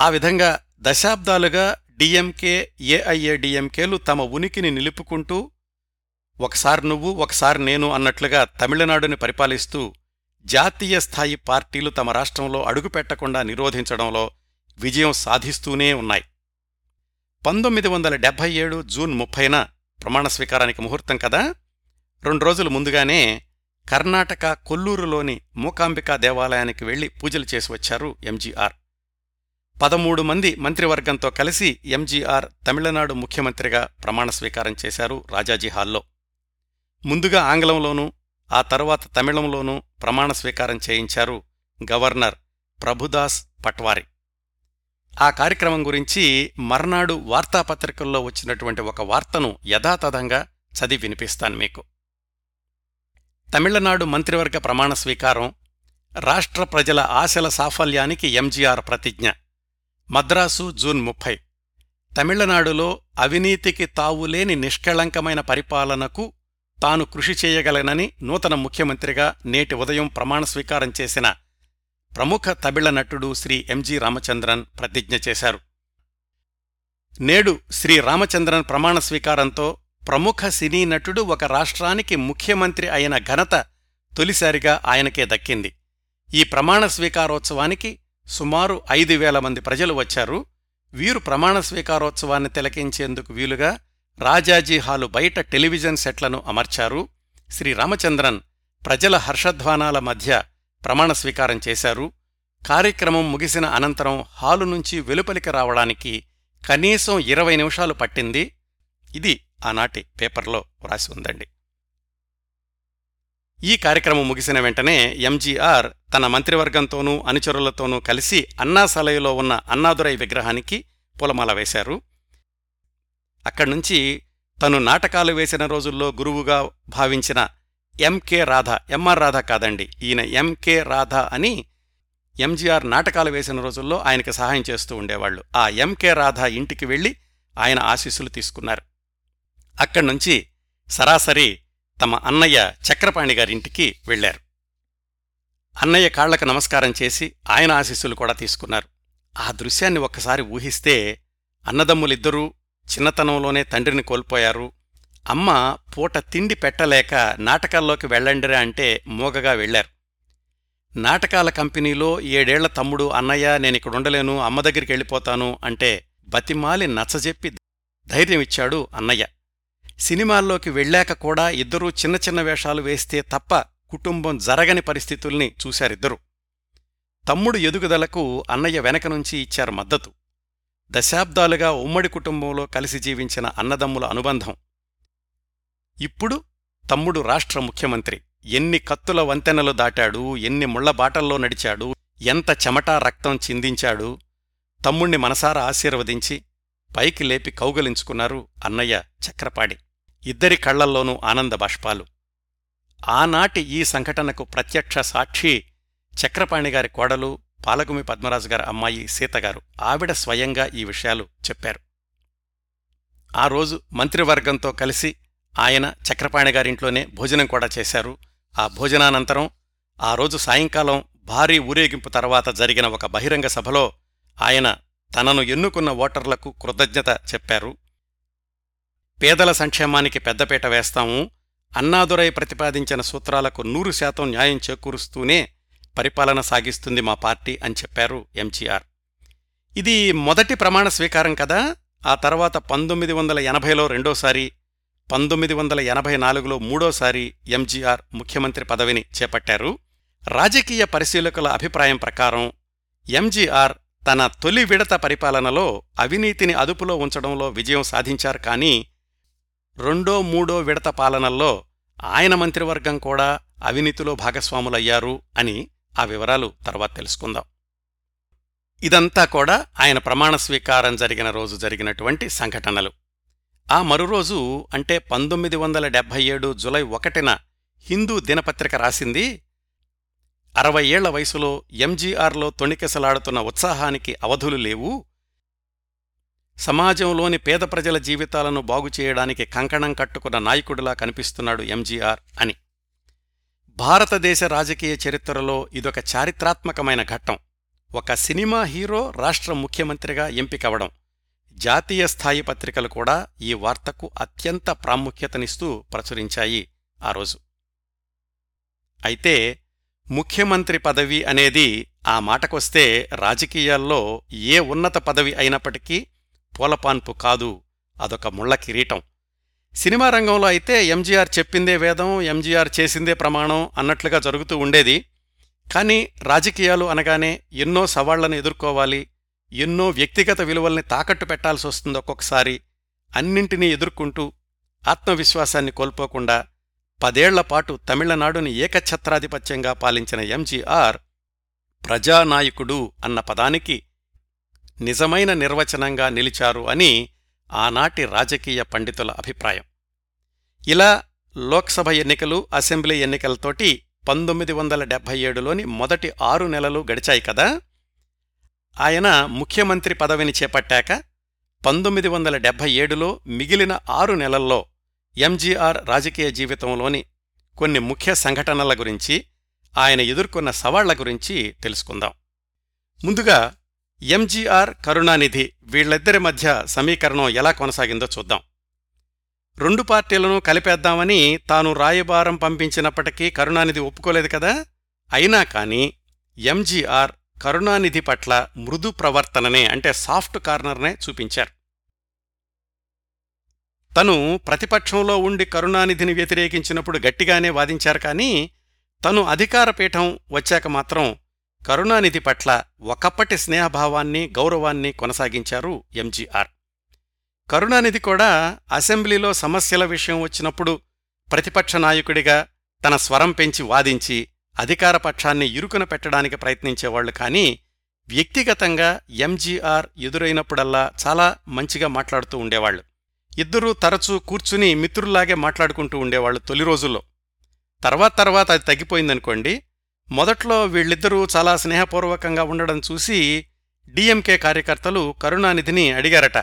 ఆ విధంగా దశాబ్దాలుగా డిఎంకే ఏఐఏడిఎంకేలు తమ ఉనికిని నిలుపుకుంటూ ఒకసారి నువ్వు ఒకసారి నేను అన్నట్లుగా తమిళనాడుని పరిపాలిస్తూ జాతీయ స్థాయి పార్టీలు తమ రాష్ట్రంలో అడుగుపెట్టకుండా నిరోధించడంలో విజయం సాధిస్తూనే ఉన్నాయి. పంతొమ్మిది వందల డెబ్బై ఏడు జూన్ ముప్పైన ప్రమాణ స్వీకారానికి ముహూర్తం కదా? రెండు రోజులు ముందుగానే కర్ణాటక కొల్లూరులోని మూకాంబికా దేవాలయానికి వెళ్ళి పూజలు చేసి వచ్చారు ఎంజీఆర్. పదమూడు మంది మంత్రివర్గంతో కలిసి ఎంజీఆర్ తమిళనాడు ముఖ్యమంత్రిగా ప్రమాణ స్వీకారం చేశారు రాజాజీ హాల్లో. ముందుగా ఆంగ్లంలోనూ ఆ తరువాత తమిళంలోనూ ప్రమాణ స్వీకారం చేయించారు గవర్నర్ ప్రభుదాస్ పట్వారి. ఆ కార్యక్రమం గురించి మర్నాడు వార్తాపత్రికల్లో వచ్చినటువంటి ఒక వార్తను యథాతథంగా చదివి వినిపిస్తాను మీకు. తమిళనాడు మంత్రివర్గ ప్రమాణ స్వీకారం రాష్ట్ర ప్రజల ఆశల సాఫల్యానికి ఎంజీఆర్ ప్రతిజ్ఞ. మద్రాసు జూన్ ముప్పై. తమిళనాడులో అవినీతికి తావులేని నిష్కళంకమైన పరిపాలనకు తాను కృషి చేయగలనని నూతన ముఖ్యమంత్రిగా నేటి ఉదయం ప్రమాణ స్వీకారం చేసిన ప్రముఖ తమిళ నటుడు శ్రీ ఎంజి రామచంద్రన్ ప్రతిజ్ఞ చేశారు. నేడు శ్రీ రామచంద్రన్ ప్రమాణ స్వీకారంతో ప్రముఖ సినీ నటుడు ఒక రాష్ట్రానికి ముఖ్యమంత్రి అయిన ఘనత తొలిసారిగా ఆయనకే దక్కింది. ఈ ప్రమాణ స్వీకారోత్సవానికి సుమారు ఐదు వేల మంది ప్రజలు వచ్చారు. వీరు ప్రమాణ స్వీకారోత్సవాన్ని తిలకించేందుకు వీలుగా రాజాజీ హాలు బయట టెలివిజన్ సెట్లను అమర్చారు. శ్రీరామచంద్రన్ ప్రజల హర్షధ్వానాల మధ్య ప్రమాణ స్వీకారం చేశారు. కార్యక్రమం ముగిసిన అనంతరం హాలు నుంచి వెలుపలికి రావడానికి కనీసం ఇరవై నిమిషాలు పట్టింది. ఇది ఆనాటి పేపర్లో వ్రాసి ఉందండి. ఈ కార్యక్రమం ముగిసిన వెంటనే ఎంజీఆర్ తన మంత్రివర్గంతోనూ అనుచరులతోనూ కలిసి అన్నాసలయలో ఉన్న అన్నాదురై విగ్రహానికి పూలమాల వేశారు. అక్కడ్నుంచి తను నాటకాలు వేసిన రోజుల్లో గురువుగా భావించిన ఎంకే రాధ ఎంఆర్ రాధ కాదండి ఈయన ఎంకే రాధ అని ఎంజీఆర్ నాటకాలు వేసిన రోజుల్లో ఆయనకి సహాయం చేస్తూ ఉండేవాళ్ళు ఆ ఎంకే రాధ ఇంటికి వెళ్ళి ఆయన ఆశీస్సులు తీసుకున్నారు. అక్కడ్నుంచి సరాసరి తమ అన్నయ్య చక్రపాణి గారింటికి వెళ్ళారు అన్నయ్య కాళ్ళకు నమస్కారం చేసి ఆయన ఆశీస్సులు కూడా తీసుకున్నారు. ఆ దృశ్యాన్ని ఒక్కసారి ఊహిస్తే అన్నదమ్ములిద్దరూ చిన్నతనంలోనే తండ్రిని కోల్పోయారు. అమ్మ పూట తిండి పెట్టలేక నాటకాల్లోకి వెళ్ళండిరా అంటే మోగగా వెళ్ళారు నాటకాల కంపెనీలో ఏడేళ్ళ తమ్ముడు అన్నయ్య నేనిక్కడుండలేను అమ్మ దగ్గరికి వెళ్ళిపోతాను అంటే బతిమాలి నచ్చజెప్పి ధైర్యమిచ్చాడు అన్నయ్య. సినిమాల్లోకి వెళ్ళాక కూడా ఇద్దరూ చిన్న చిన్న వేషాలు వేస్తే తప్ప కుటుంబం జరగని పరిస్థితుల్ని చూశారిద్దరూ. తమ్ముడు ఎదుగుదలకు అన్నయ్య వెనక నుంచి ఇచ్చారు మద్దతు. దశాబ్దాలుగా ఉమ్మడి కుటుంబంలో కలిసి జీవించిన అన్నదమ్ముల అనుబంధం. ఇప్పుడు తమ్ముడు రాష్ట్ర ముఖ్యమంత్రి. ఎన్ని కత్తుల వంతెనలు దాటాడు ఎన్ని ముళ్ళబాటల్లో నడిచాడు ఎంత చెమటా రక్తం చిందించాడు. తమ్ముణ్ణి మనసారా ఆశీర్వదించి పైకి లేపి కౌగలించుకున్నారు అన్నయ్య చక్రపాడి ఇద్దరి కళ్ళల్లోనూ ఆనంద బాష్పాలు. ఆనాటి ఈ సంఘటనకు ప్రత్యక్ష సాక్షి చక్రపాణిగారి కోడలు పాలగుమి పద్మరాజుగారి అమ్మాయి సీతగారు ఆవిడ స్వయంగా ఈ విషయాలు చెప్పారు. ఆ రోజు మంత్రివర్గంతో కలిసి ఆయన చక్రపాణిగారింట్లోనే భోజనం కూడా చేశారు. ఆ భోజనానంతరం ఆ రోజు సాయంకాలం భారీ ఊరేగింపు తర్వాత జరిగిన ఒక బహిరంగ సభలో ఆయన తనను ఎన్నుకున్న ఓటర్లకు కృతజ్ఞత చెప్పారు. పేదల సంక్షేమానికి పెద్దపీట వేస్తాము. అన్నాదురై ప్రతిపాదించిన సూత్రాలకు నూరు శాతం న్యాయం చేకూరుస్తూనే పరిపాలన సాగిస్తుంది మా పార్టీ అని చెప్పారు ఎంజీఆర్. ఇది మొదటి ప్రమాణ స్వీకారం కదా? ఆ తర్వాత పంతొమ్మిది వందల ఎనభైలో రెండోసారి పంతొమ్మిది వందల ఎనభై నాలుగులో మూడోసారి ఎంజీఆర్ ముఖ్యమంత్రి పదవిని చేపట్టారు. రాజకీయ పరిశీలకుల అభిప్రాయం ప్రకారం ఎంజీఆర్ తన తొలి విడత పరిపాలనలో అవినీతిని అదుపులో ఉంచడంలో విజయం సాధించారు కానీ రెండో మూడో విడత పాలనల్లో ఆయన మంత్రివర్గం కూడా అవినీతిలో భాగస్వాములయ్యారు అని ఆ వివరాలు తర్వాత తెలుసుకుందాం. ఇదంతా కూడా ఆయన ప్రమాణ స్వీకారం జరిగిన రోజు జరిగినటువంటి సంఘటనలు. ఆ మరురోజు అంటే పంతొమ్మిది వందల డెబ్భై ఏడు జులై ఒకటిన హిందూ దినపత్రిక రాసింది అరవై ఏళ్ళ వయసులో ఎంజీఆర్లో తొణికెసలాడుతున్న ఉత్సాహానికి అవధులు లేవు సమాజంలోని పేద ప్రజల జీవితాలను బాగుచేయడానికి కంకణం కట్టుకున్న నాయకుడిలా కనిపిస్తున్నాడు ఎంజీఆర్ అని. భారతదేశ రాజకీయ చరిత్రలో ఇదొక చారిత్రాత్మకమైన ఘట్టం. ఒక సినిమా హీరో రాష్ట్ర ముఖ్యమంత్రిగా ఎంపికవడం. జాతీయ స్థాయి పత్రికలు కూడా ఈ వార్తకు అత్యంత ప్రాముఖ్యతనిస్తూ ప్రచురించాయి ఆ రోజు. అయితే ముఖ్యమంత్రి పదవి అనేది ఆ మాటకొస్తే రాజకీయాల్లో ఏ ఉన్నత పదవి అయినప్పటికీ పూలపాన్పు కాదు అదొక ముళ్ళ కిరీటం. సినిమా రంగంలో అయితే ఎంజీఆర్ చెప్పిందే వేదం ఎంజీఆర్ చేసిందే ప్రమాణం అన్నట్లుగా జరుగుతూ ఉండేది. కానీ రాజకీయాలు అనగానే ఎన్నో సవాళ్ళను ఎదుర్కోవాలి ఎన్నో వ్యక్తిగత విలువల్ని తాకట్టు పెట్టాల్సి వస్తుంది ఒక్కొక్కసారి. అన్నింటినీ ఎదుర్కొంటూ ఆత్మవిశ్వాసాన్ని కోల్పోకుండా పదేళ్ళపాటు తమిళనాడుని ఏకఛత్రాధిపత్యంగా పాలించిన ఎంజీఆర్ ప్రజానాయకుడు అన్న పదానికి నిజమైన నిర్వచనంగా నిలిచారు అని ఆనాటి రాజకీయ పండితుల అభిప్రాయం. ఇలా లోక్సభ ఎన్నికలు అసెంబ్లీ ఎన్నికలతోటి పంతొమ్మిది వందల డెబ్భై ఏడులోని మొదటి ఆరు నెలలు గడిచాయి కదా. ఆయన ముఖ్యమంత్రి పదవిని చేపట్టాక పంతొమ్మిది వందల డెబ్భై ఏడులో మిగిలిన ఆరు నెలల్లో ఎంజీఆర్ రాజకీయ జీవితంలోని కొన్ని ముఖ్య సంఘటనల గురించి ఆయన ఎదుర్కొన్న సవాళ్ళ గురించి తెలుసుకుందాం. ముందుగా ఎంజీఆర్ కరుణానిధి వీళ్ళిద్దరి మధ్య సమీకరణం ఎలా కొనసాగిందో చూద్దాం. రెండు పార్టీలను కలిపేద్దామని తాను రాయబారం పంపించినప్పటికీ కరుణానిధి ఒప్పుకోలేదు కదా? అయినా కాని ఎంజీఆర్ కరుణానిధి పట్ల మృదు ప్రవర్తననే అంటే సాఫ్ట్ కార్నర్నే చూపించారు. తను ప్రతిపక్షంలో ఉండి కరుణానిధిని వ్యతిరేకించినప్పుడు గట్టిగానే వాదించారు కానీ తను అధికారపీఠం వచ్చాక మాత్రం కరుణానిధి పట్ల ఒకప్పటి స్నేహభావాన్ని గౌరవాన్ని కొనసాగించారు ఎంజీఆర్. కరుణానిధి కూడా అసెంబ్లీలో సమస్యల విషయం వచ్చినప్పుడు ప్రతిపక్ష నాయకుడిగా తన స్వరం పెంచి వాదించి అధికార పక్షాన్ని ఇరుకున పెట్టడానికి ప్రయత్నించేవాళ్ళు కానీ వ్యక్తిగతంగా ఎంజీఆర్ ఎదురైనప్పుడల్లా చాలా మంచిగా మాట్లాడుతూ ఉండేవాళ్ళు ఇద్దరూ తరచూ కూర్చుని మిత్రుల్లాగే మాట్లాడుకుంటూ ఉండేవాళ్ళు తొలి రోజుల్లో. తర్వాత తర్వాత అది తగ్గిపోయిందనుకోండి మొదట్లో వీళ్ళిద్దరూ చాలా స్నేహపూర్వకంగా ఉండడం చూసి డిఎంకే కార్యకర్తలు కరుణానిధిని అడిగారట.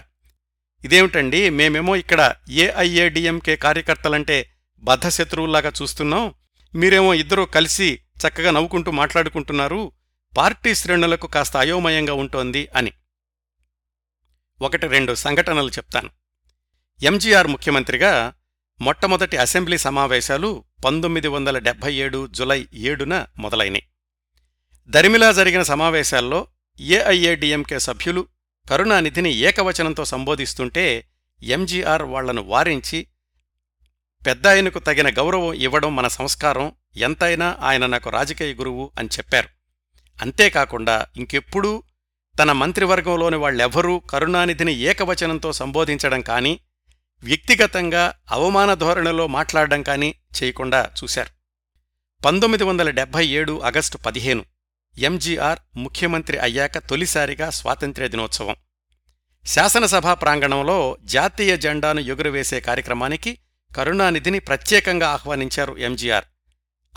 ఇదేమిటండి మేమేమో ఇక్కడ ఏఐఏడిఎంకే కార్యకర్తలంటే బద్ధశత్రువుల్లాగా చూస్తున్నాం. మీరేమో ఇద్దరూ కలిసి చక్కగా నవ్వుకుంటూ మాట్లాడుకుంటున్నారు. పార్టీ శ్రేణులకు కాస్త అయోమయంగా ఉంటోంది అని. ఒకటి రెండు సంఘటనలు చెప్తాను. ఎంజీఆర్ ముఖ్యమంత్రిగా మొట్టమొదటి అసెంబ్లీ సమావేశాలు పంతొమ్మిది వందల డెబ్బై ఏడు జులై ఏడున మొదలైనవి. దరిమిలా జరిగిన సమావేశాల్లో ఏఐఏడిఎంకే సభ్యులు కరుణానిధిని ఏకవచనంతో సంబోధిస్తుంటే ఎంజీఆర్ వాళ్ళను వారించి పెద్దాయనకు తగిన గౌరవం ఇవ్వడం మన సంస్కారం ఎంతైనా ఆయన నాకు రాజకీయ గురువు అని చెప్పారు. అంతేకాకుండా ఇంకెప్పుడూ తన మంత్రివర్గంలోని వాళ్ళెవ్వరూ కరుణానిధిని ఏకవచనంతో సంబోధించడం కానీ వ్యక్తిగతంగా అవమాన ధోరణిలో మాట్లాడడం కానీ చేయకుండా చూశారు. పంతొమ్మిది వందల డెబ్బై ఏడు ఆగస్టు పదిహేను ఎంజీఆర్ ముఖ్యమంత్రి అయ్యాక తొలిసారిగా స్వాతంత్ర్య దినోత్సవం. శాసనసభా ప్రాంగణంలో జాతీయ జెండాను ఎగురవేసే కార్యక్రమానికి కరుణానిధిని ప్రత్యేకంగా ఆహ్వానించారు ఎంజీఆర్.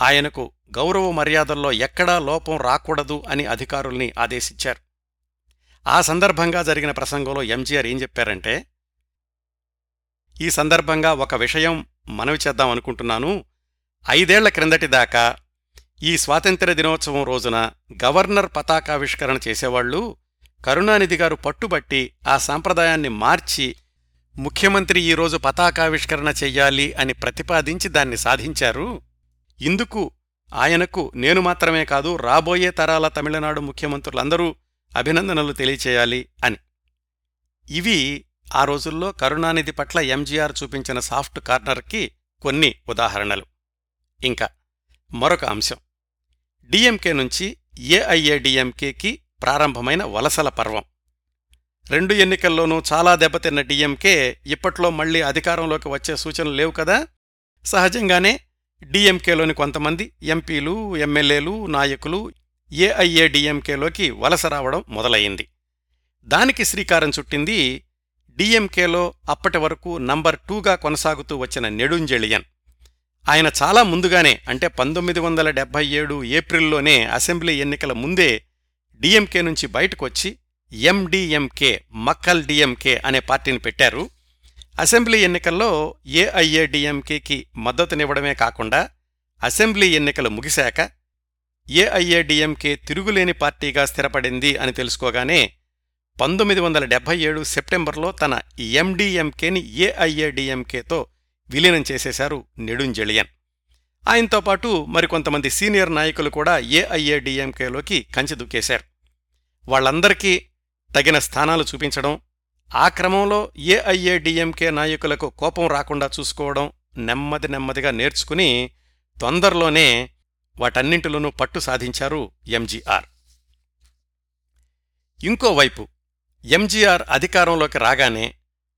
ఆయనకు గౌరవ మర్యాదల్లో ఎక్కడా లోపం రాకూడదు అని అధికారుల్ని ఆదేశించారు. ఆ సందర్భంగా జరిగిన ప్రసంగంలో ఎంజీఆర్ ఏం చెప్పారంటే ఈ సందర్భంగా ఒక విషయం మనవి చేద్దాం అనుకుంటున్నాను. ఐదేళ్ళ క్రిందటిదాకా ఈ స్వాతంత్ర్య దినోత్సవం రోజున గవర్నర్ పతాకావిష్కరణ చేసేవాళ్ళు కరుణానిధి గారు పట్టుబట్టి ఆ సాంప్రదాయాన్ని మార్చి ముఖ్యమంత్రి ఈరోజు పతాకావిష్కరణ చెయ్యాలి అని ప్రతిపాదించి దాన్ని సాధించారు. ఇందుకు ఆయనకు నేను మాత్రమే కాదు రాబోయే తరాల తమిళనాడు ముఖ్యమంత్రులందరూ అభినందనలు తెలియచేయాలి అని. ఇవి ఆ రోజుల్లో కరుణానిధి పట్ల ఎంజీఆర్ చూపించిన సాఫ్ట్ కార్నర్కి కొన్ని ఉదాహరణలు. ఇంకా మరొక అంశం. డిఎంకే నుంచి ఏఐఏడిఎంకేకి ప్రారంభమైన వలసల పర్వం. రెండు ఎన్నికల్లోనూ చాలా దెబ్బతిన్న డిఎంకే ఇప్పట్లో మళ్ళీ అధికారంలోకి వచ్చే సూచనలు లేవు కదా? సహజంగానే డిఎంకేలోని కొంతమంది ఎంపీలు ఎమ్మెల్యేలు నాయకులు ఏఐఏడిఎంకేలోకి వలస రావడం మొదలయ్యింది. దానికి శ్రీకారం చుట్టింది డిఎంకేలో అప్పటి వరకు నంబర్ టూగా కొనసాగుతూ వచ్చిన నెడుంజెళియన్. ఆయన చాలా ముందుగానే అంటే పంతొమ్మిది వందల డెబ్బై ఏడు ఏప్రిల్లోనే అసెంబ్లీ ఎన్నికల ముందే డిఎంకే నుంచి బయటకొచ్చి ఎండిఎంకే మక్కల్ డిఎంకే అనే పార్టీని పెట్టారు. అసెంబ్లీ ఎన్నికల్లో ఏఐఏడిఎంకేకి మద్దతునివ్వడమే కాకుండా అసెంబ్లీ ఎన్నికలు ముగిశాక ఏఐఏడిఎంకే తిరుగులేని పార్టీగా స్థిరపడింది అని తెలుసుకోగానే పంతొమ్మిది వందల డెబ్బై ఏడు సెప్టెంబర్లో తన ఎండిఎంకేని ఏఐఏడిఎంకేతో విలీనం చేసేశారు నెడుంజెళియన్ ఆయనతో పాటు మరికొంతమంది సీనియర్ నాయకులు కూడా ఏఐఏడిఎంకేలోకి కంచి దుక్కేశారు. వాళ్ళందరికీ తగిన స్థానాలు చూపించడం ఆ క్రమంలో ఏఐఏడిఎంకే నాయకులకు కోపం రాకుండా చూసుకోవడం నెమ్మది నెమ్మదిగా నేర్చుకుని తొందరలోనే వాటన్నింటిలోనూ పట్టు సాధించారు ఎంజీఆర్. ఇంకోవైపు ఎంజీఆర్ అధికారంలోకి రాగానే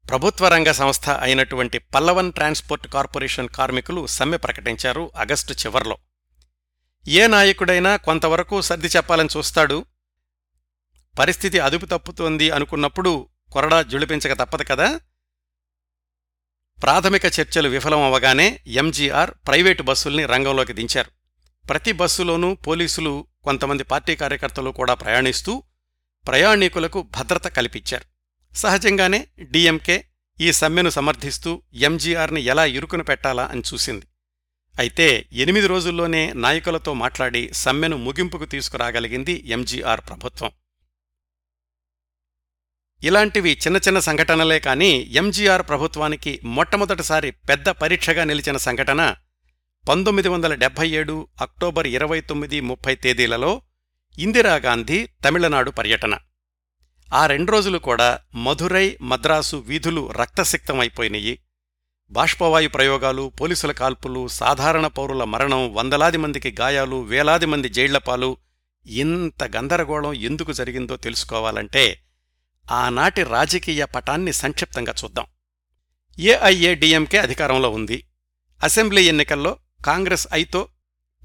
ప్రభుత్వ రంగ సంస్థ అయినటువంటి పల్లవన్ ట్రాన్స్పోర్ట్ కార్పొరేషన్ కార్మికులు సమ్మె ప్రకటించారు ఆగస్టు చివర్లో. ఏ నాయకుడైనా కొంతవరకు సర్ది చెప్పాలని చూస్తాడు. పరిస్థితి అదుపు తప్పుతోంది అనుకున్నప్పుడు కొరడా జుళిపించక తప్పదు కదా. ప్రాథమిక చర్చలు విఫలం అవగానే ఎంజీఆర్ ప్రైవేటు బస్సుల్ని రంగంలోకి దించారు. ప్రతి బస్సులోనూ పోలీసులు కొంతమంది పార్టీ కార్యకర్తలు కూడా ప్రయాణిస్తూ ప్రయాణీకులకు భద్రత కల్పించారు. సహజంగానే డిఎంకే ఈ సమ్మెను సమర్థిస్తూ ఎంజీఆర్ని ఎలా ఇరుకున పెట్టాలా అని చూసింది. అయితే ఎనిమిది రోజుల్లోనే నాయకులతో మాట్లాడి సమ్మెను ముగింపుకు తీసుకురాగలిగింది ఎంజీఆర్ ప్రభుత్వం. ఇలాంటివి చిన్న చిన్న సంఘటనలే కాని ఎంజీఆర్ ప్రభుత్వానికి మొట్టమొదటిసారి పెద్ద పరీక్షగా నిలిచిన సంఘటన పంతొమ్మిది వందల డెబ్బై ఏడు అక్టోబర్ ఇరవై తొమ్మిది ముప్పై తేదీలలో ఇందిరాగాంధీ తమిళనాడు పర్యటన. ఆ రెండు రోజులు కూడా మధురై మద్రాసు వీధులు రక్తసిక్తమైపోయినాయి బాష్పవాయు ప్రయోగాలు పోలీసుల కాల్పులు సాధారణ పౌరుల మరణం వందలాది మందికి గాయాలు వేలాది మంది జైళ్ళపాలు. ఇంత గందరగోళం ఎందుకు జరిగిందో తెలుసుకోవాలంటే ఆనాటి రాజకీయ పటాన్ని సంక్షిప్తంగా చూద్దాం. ఏఐఏడిఎంకే అధికారంలో ఉంది. అసెంబ్లీ ఎన్నికల్లో కాంగ్రెస్ ఐతో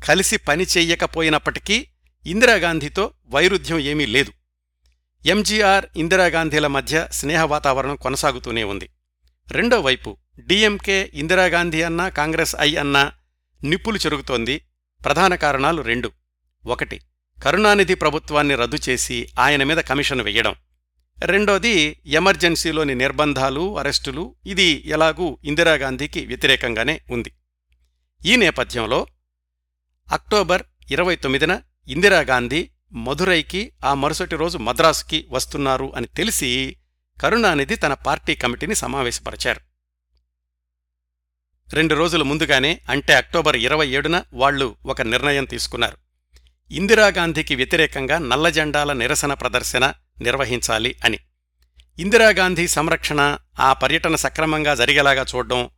కలిసి పనిచేయకపోయినప్పటికీ ఇందిరాగాంధీతో వైరుధ్యం ఏమీ లేదు. ఎంజీఆర్ ఇందిరాగాంధీల మధ్య స్నేహ వాతావరణం కొనసాగుతూనే ఉంది. రెండో వైపు డిఎంకే ఇందిరాగాంధీ అన్నా కాంగ్రెస్ ఐ అన్నా నిప్పులు చెరుగుతోంది. ప్రధాన కారణాలు రెండు. ఒకటి కరుణానిధి ప్రభుత్వాన్ని రద్దు చేసి ఆయన మీద కమిషన్ వెయ్యడం రెండోది ఎమర్జెన్సీలోని నిర్బంధాలు అరెస్టులు ఇది ఎలాగూ ఇందిరాగాంధీకి వ్యతిరేకంగానే ఉంది. ఈ నేపథ్యంలో అక్టోబర్ ఇరవై తొమ్మిదిన ఇందిరాగాంధీ మధురైకి ఆ మరుసటి రోజు మద్రాసుకి వస్తున్నారు అని తెలిసి కరుణానిధి తన పార్టీ కమిటీని సమావేశపరిచారు. రెండు రోజుల ముందుగానే అంటే అక్టోబర్ ఇరవై ఏడున వాళ్ళు ఒక నిర్ణయం తీసుకున్నారు. ఇందిరాగాంధీకి వ్యతిరేకంగా నల్లజెండాల నిరసన ప్రదర్శన నిర్వహించాలి అని. ఇందిరాగాంధీ సంరక్షణ ఆ పర్యటన సక్రమంగా జరిగేలాగా చూడడం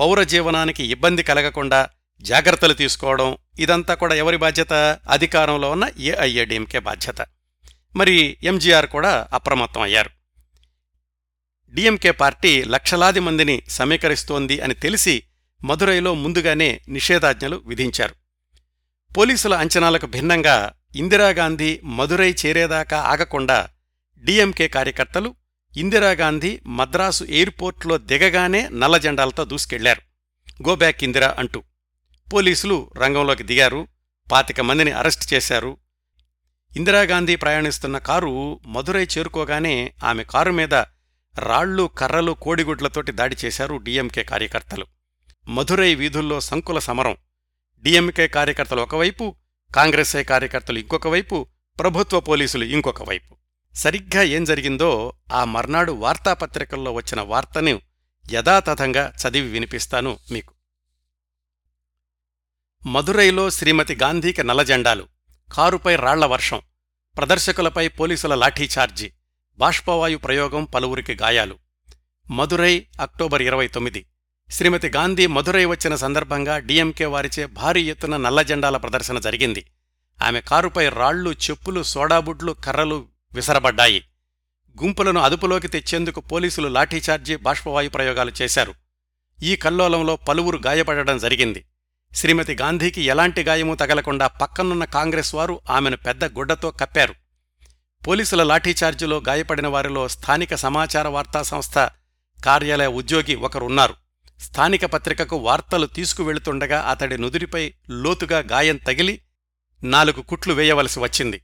పౌర జీవనానికి ఇబ్బంది కలగకుండా జాగ్రత్తలు తీసుకోవడం ఇదంతా కూడా ఎవరి బాధ్యత? అధికారంలో ఉన్న ఏఐఏడిఎంకే బాధ్యత. మరి ఎంజీఆర్ కూడా అప్రమత్తం అయ్యారు. డిఎంకే పార్టీ లక్షలాది మందిని సమీకరిస్తోంది అని తెలిసి మదురైలో ముందుగానే నిషేధాజ్ఞలు విధించారు. పోలీసుల అంచనాలకు భిన్నంగా ఇందిరాగాంధీ మదురై చేరేదాకా ఆగకుండా డిఎంకే కార్యకర్తలు ఇందిరాగాంధీ మద్రాసు ఎయిర్పోర్ట్లో దిగగానే నల్ల జెండాలతో దూసుకెళ్ళారు. గోబ్యాక్ ఇందిరా అంటూ పోలీసులు రంగంలోకి దిగారు. పాతిక మందిని అరెస్ట్ చేశారు. ఇందిరాగాంధీ ప్రయాణిస్తున్న కారు మధురై చేరుకోగానే ఆమె కారు మీద రాళ్ళు కర్రలు కోడిగుడ్లతోటి దాడి చేశారు డిఎంకే కార్యకర్తలు. మధురై వీధుల్లో సంకుల సమరం. డిఎంకే కార్యకర్తలు ఒకవైపు కాంగ్రెస్ఐ కార్యకర్తలు ఇంకొక వైపు ప్రభుత్వ పోలీసులు ఇంకొక వైపు. సరిగ్గా ఏం జరిగిందో ఆ మర్నాడు వార్తాపత్రికల్లో వచ్చిన వార్తను యథాతథంగా చదివి వినిపిస్తాను మీకు. మదురైలో శ్రీమతి గాంధీకి నల్లజెండాలు కారుపై రాళ్ళ వర్షం ప్రదర్శకులపై పోలీసుల లాఠీచార్జి బాష్పవాయు ప్రయోగం పలువురికి గాయాలు. మదురై అక్టోబర్ ఇరవై తొమ్మిది. శ్రీమతి గాంధీ మదురై వచ్చిన సందర్భంగా డీఎంకే వారిచే భారీ ఎత్తున నల్లజెండాల ప్రదర్శన జరిగింది. ఆమె కారుపై రాళ్ళు చెప్పులు సోడాబుడ్లు కర్రలు విసరబడ్డాయి. గుంపులను అదుపులోకి తెచ్చేందుకు పోలీసులు లాఠీచార్జి బాష్పవాయు ప్రయోగాలు చేశారు. ఈ కల్లోలంలో పలువురు గాయపడడం జరిగింది. శ్రీమతి గాంధీకి ఎలాంటి గాయమూ తగలకుండా పక్కనున్న కాంగ్రెస్ వారు ఆమెను పెద్ద గుడ్డతో కప్పారు. పోలీసుల లాఠీచార్జిలో గాయపడిన వారిలో స్థానిక సమాచార వార్తా సంస్థ కార్యాలయ ఉద్యోగి ఒకరున్నారు. స్థానిక పత్రికకు వార్తలు తీసుకువెళుతుండగా అతడి నుదురిపై లోతుగా గాయం తగిలి నాలుగు కుట్లు వేయవలసి వచ్చింది.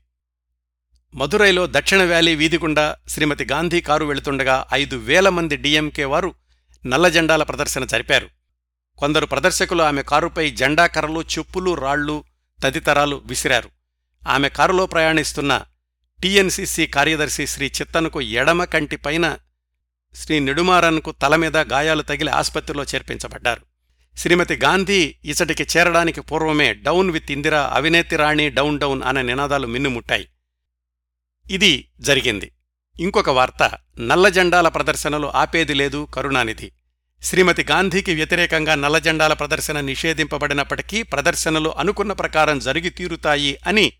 మదురైలో దక్షిణ వ్యాలీ వీధి గుండా శ్రీమతి గాంధీ కారు వెళుతుండగా ఐదు వేల మంది డిఎంకే వారు నల్లజెండాల ప్రదర్శన జరిపారు. కొందరు ప్రదర్శకులు ఆమె కారుపై జెండా కర్రలు చెప్పులు రాళ్ళు తదితరాలు విసిరారు. ఆమె కారులో ప్రయాణిస్తున్న టీఎన్సీసీ కార్యదర్శి శ్రీ చిత్తనుకు ఎడమ కంటిపైన శ్రీ నెడుమారన్కు తలమీద గాయాలు తగిలి ఆసుపత్రిలో చేర్పించబడ్డారు. శ్రీమతి గాంధీ ఇచటికి చేరడానికి పూర్వమే డౌన్ విత్ ఇందిరా అవినేతి రాణి డౌన్ డౌన్ అనే నినాదాలు మిన్నుముట్టాయి. ఇది జరిగింది. ఇంకొక వార్త నల్ల జెండాల ప్రదర్శనలు ఆపేది లేదు కరుణానిధి. శ్రీమతి గాంధీకి వ్యతిరేకంగా నల్లజెండాల ప్రదర్శన నిషేధింపబడినప్పటికీ ప్రదర్శనలు అనుకున్న ప్రకారం జరిగి తీరుతాయి అని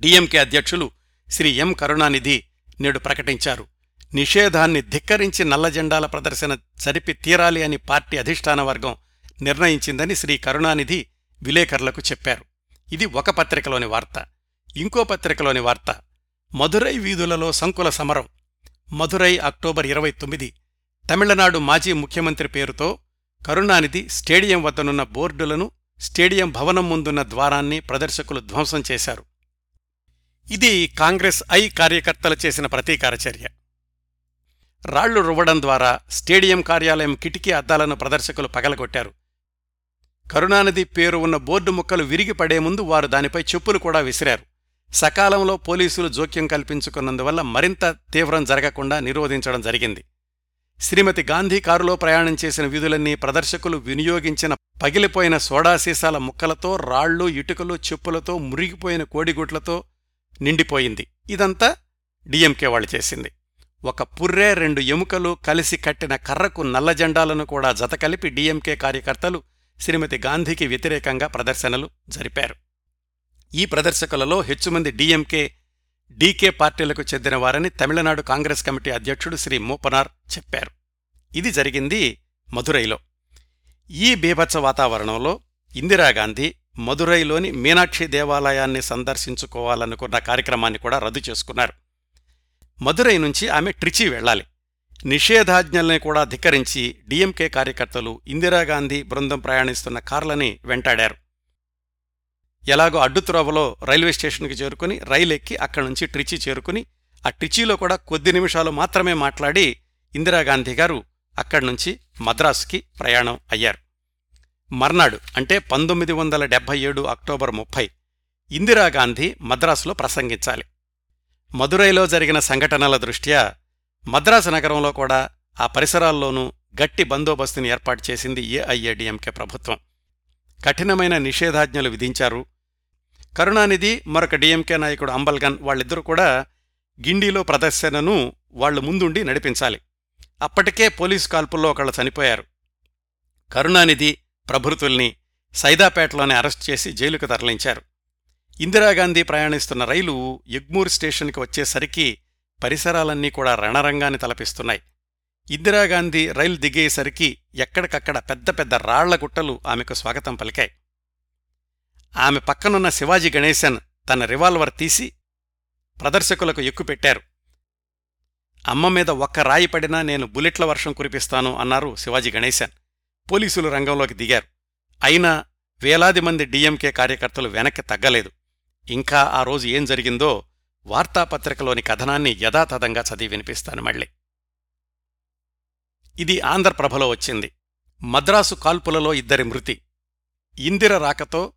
డిఎంకే అధ్యక్షులు శ్రీ ఎం కరుణానిధి నేడు ప్రకటించారు. నిషేధాన్ని ధిక్కరించి నల్లజెండాల ప్రదర్శన జరిపి తీరాలి అని పార్టీ అధిష్టాన వర్గం నిర్ణయించిందని శ్రీ కరుణానిధి విలేకరులకు చెప్పారు. ఇది ఒక పత్రికలోని వార్త. ఇంకో పత్రికలోని వార్త. మధురై వీధులలో సంకుల సమరం. మధురై అక్టోబర్ ఇరవై తొమ్మిది తమిళనాడు మాజీ ముఖ్యమంత్రి పేరుతో కరుణానిధి స్టేడియం వద్దనున్న బోర్డులను స్టేడియం భవనం ముందున్న ద్వారాన్ని ప్రదర్శకులు ధ్వంసం చేశారు. ఇది కాంగ్రెస్ ఐ కార్యకర్తలు చేసిన ప్రతీకార చర్య. రాళ్ళు రువ్వడం ద్వారా స్టేడియం కార్యాలయం కిటికీ అద్దాలను ప్రదర్శకులు పగలగొట్టారు. కరుణానిధి పేరు ఉన్న బోర్డు ముక్కలు విరిగి పడే ముందు వారు దానిపై చెప్పులు కూడా విసిరారు. సకాలంలో పోలీసులు జోక్యం కల్పించుకున్నందువల్ల మరింత తీవ్రం జరగకుండా నిరోధించడం జరిగింది. శ్రీమతి గాంధీ కారులో ప్రయాణం చేసిన విధులన్నీ ప్రదర్శకులు వినియోగించిన పగిలిపోయిన సోడా సీసాల ముక్కలతో రాళ్ళు ఇటుకలు చెప్పులతో మురిగిపోయిన కోడిగుడ్లతో నిండిపోయింది. ఇదంతా డిఎంకే వాళ్ళు చేసింది. ఒక పుర్రె రెండు ఎముకలు కలిసి కట్టిన కర్రకు నల్ల జెండాలను కూడా జతకలిపి డిఎంకే కార్యకర్తలు శ్రీమతి గాంధీకి వ్యతిరేకంగా ప్రదర్శనలు జరిపారు. ఈ ప్రదర్శకులలో హెచ్చుమంది డిఎంకే డీకే పార్టీలకు చెందిన వారని తమిళనాడు కాంగ్రెస్ కమిటీ అధ్యక్షుడు శ్రీ మూపనార్ చెప్పారు. ఇది జరిగింది మధురైలో. ఈ బీభత్స వాతావరణంలో ఇందిరాగాంధీ మదురైలోని మీనాక్షి దేవాలయాన్ని సందర్శించుకోవాలనుకున్న కార్యక్రమాన్ని కూడా రద్దు చేసుకున్నారు. మదురై నుంచి ఆమె ట్రిచి వెళ్ళాలి. నిషేధాజ్ఞల్ని కూడా ధిక్కరించి డిఎంకే కార్యకర్తలు ఇందిరాగాంధీ బృందం ప్రయాణిస్తున్న కార్లని వెంటాడారు. ఎలాగో అడ్డుత్రోవలో రైల్వే స్టేషన్కి చేరుకుని రైలు ఎక్కి అక్కడి నుంచి ట్రిచి చేరుకుని ఆ ట్రిచీలో కూడా కొద్ది నిమిషాలు మాత్రమే మాట్లాడి ఇందిరాగాంధీ గారు అక్కడి నుంచి మద్రాసుకి ప్రయాణం అయ్యారు. మర్నాడు అంటే పంతొమ్మిది వందల డెబ్బై ఏడు అక్టోబర్ ముప్పై ఇందిరాగాంధీ మద్రాసులో ప్రసంగించాలి. మదురైలో జరిగిన సంఘటనల దృష్ట్యా మద్రాసు నగరంలో కూడా ఆ పరిసరాల్లోనూ గట్టి బందోబస్తుని ఏర్పాటు చేసింది ఏఐఏడిఎంకే ప్రభుత్వం. కఠినమైన నిషేధాజ్ఞలు విధించారు కరుణానిధి మరొక డిఎంకే నాయకుడు అంబల్గన్ వాళ్ళిద్దరూ కూడా గిండిలో ప్రదర్శనను వాళ్ళు ముందుండి నడిపించాలి. అప్పటికే పోలీసు కాల్పుల్లో ఒకళ్ళు చనిపోయారు. కరుణానిధి ప్రభృతుల్ని సైదాపేటలోనే అరెస్ట్ చేసి జైలుకు తరలించారు. ఇందిరాగాంధీ ప్రయాణిస్తున్న రైలు ఎగ్మూర్ స్టేషన్కి వచ్చేసరికి పరిసరాలన్నీ కూడా రణరంగాన్ని తలపిస్తున్నాయి. ఇందిరాగాంధీ రైలు దిగేసరికి ఎక్కడికక్కడ పెద్ద పెద్ద రాళ్ళ గుట్టలు ఆమెకు స్వాగతం పలికాయి. ఆమె పక్కనున్న శివాజీ గణేశన్ తన రివాల్వర్ తీసి ప్రదర్శకులకు ఎక్కుపెట్టారు. అమ్మ మీద ఒక్క రాయి పడినా నేను బుల్లెట్ల వర్షం కురిపిస్తాను అన్నారు శివాజీ గణేశన్. పోలీసులు రంగంలోకి దిగారు. అయినా వేలాది మంది డిఎంకే కార్యకర్తలు వెనక్కి తగ్గలేదు. ఇంకా ఆ రోజు ఏం జరిగిందో వార్తాపత్రికలోని కథనాన్ని యథాతథంగా చదివి వినిపిస్తాను మళ్ళీ. ఇది ఆంధ్రప్రభలో వచ్చింది. మద్రాసు కాల్పులలో ఇద్దరి మృతి. ఇందిర రాకతో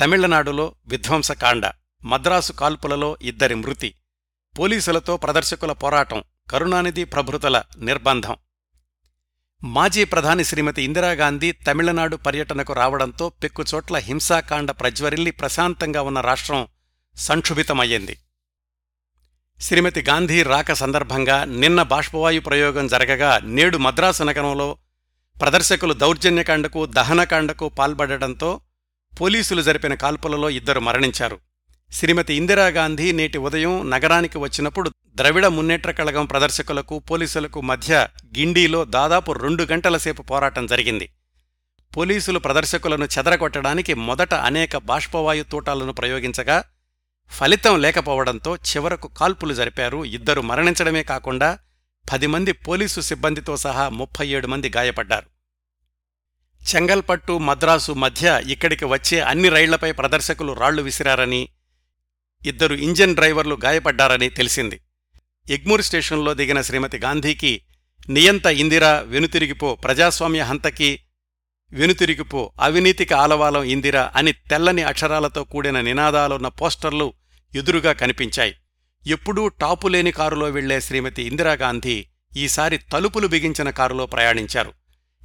తమిళనాడులో విధ్వంసకాండ మద్రాసు కాల్పులలో ఇద్దరి మృతి పోలీసులతో ప్రదర్శకుల పోరాటం కరుణానిధి ప్రభృతుల నిర్బంధం. మాజీ ప్రధాని శ్రీమతి ఇందిరాగాంధీ తమిళనాడు పర్యటనకు రావడంతో పెక్కుచోట్ల హింసాకాండ ప్రజ్వరిల్లి ప్రశాంతంగా ఉన్న రాష్ట్రం సంక్షుభితమయ్యింది. శ్రీమతి గాంధీ రాక సందర్భంగా నిన్న బాష్పవాయు ప్రయోగం జరగగా నేడు మద్రాసు నగరంలో ప్రదర్శకులు దౌర్జన్యకాండకు దహనకాండకు పాల్పడటంతో పోలీసులు జరిపిన కాల్పులలో ఇద్దరు మరణించారు. శ్రీమతి ఇందిరాగాంధీ నేటి ఉదయం నగరానికి వచ్చినప్పుడు ద్రవిడ మున్నేట్ర కళగం ప్రదర్శకులకు పోలీసులకు మధ్య గిండీలో దాదాపు రెండు గంటల సేపు పోరాటం జరిగింది. పోలీసులు ప్రదర్శకులను చెదరగొట్టడానికి మొదట అనేక బాష్పవాయు తూటాలను ప్రయోగించగా ఫలితం లేకపోవడంతో చివరకు కాల్పులు జరిపారు ఇద్దరు మరణించడమే కాకుండా పది మంది పోలీసు సిబ్బందితో సహా ముప్పై ఏడు మంది గాయపడ్డారు. చెంగల్పట్టు మద్రాసు మధ్య ఇక్కడికి వచ్చే అన్ని రైళ్ళపై ప్రదర్శకులు రాళ్ళు విసిరారని ఇద్దరు ఇంజన్ డ్రైవర్లు గాయపడ్డారని తెలిసింది. ఎగ్మూర్ స్టేషన్లో దిగిన శ్రీమతి గాంధీకి నియంత ఇందిరా వెనుతిరిగిపో ప్రజాస్వామ్య హంతకి వెనుతిరిగిపో అవినీతికి ఆలవాలం ఇందిరా అని తెల్లని అక్షరాలతో కూడిన నినాదాలున్న పోస్టర్లు ఎదురుగా కనిపించాయి. ఎప్పుడూ టాపులేని కారులో వెళ్ళే శ్రీమతి ఇందిరాగాంధీ ఈసారి తలుపులు బిగించిన కారులో ప్రయాణించారు.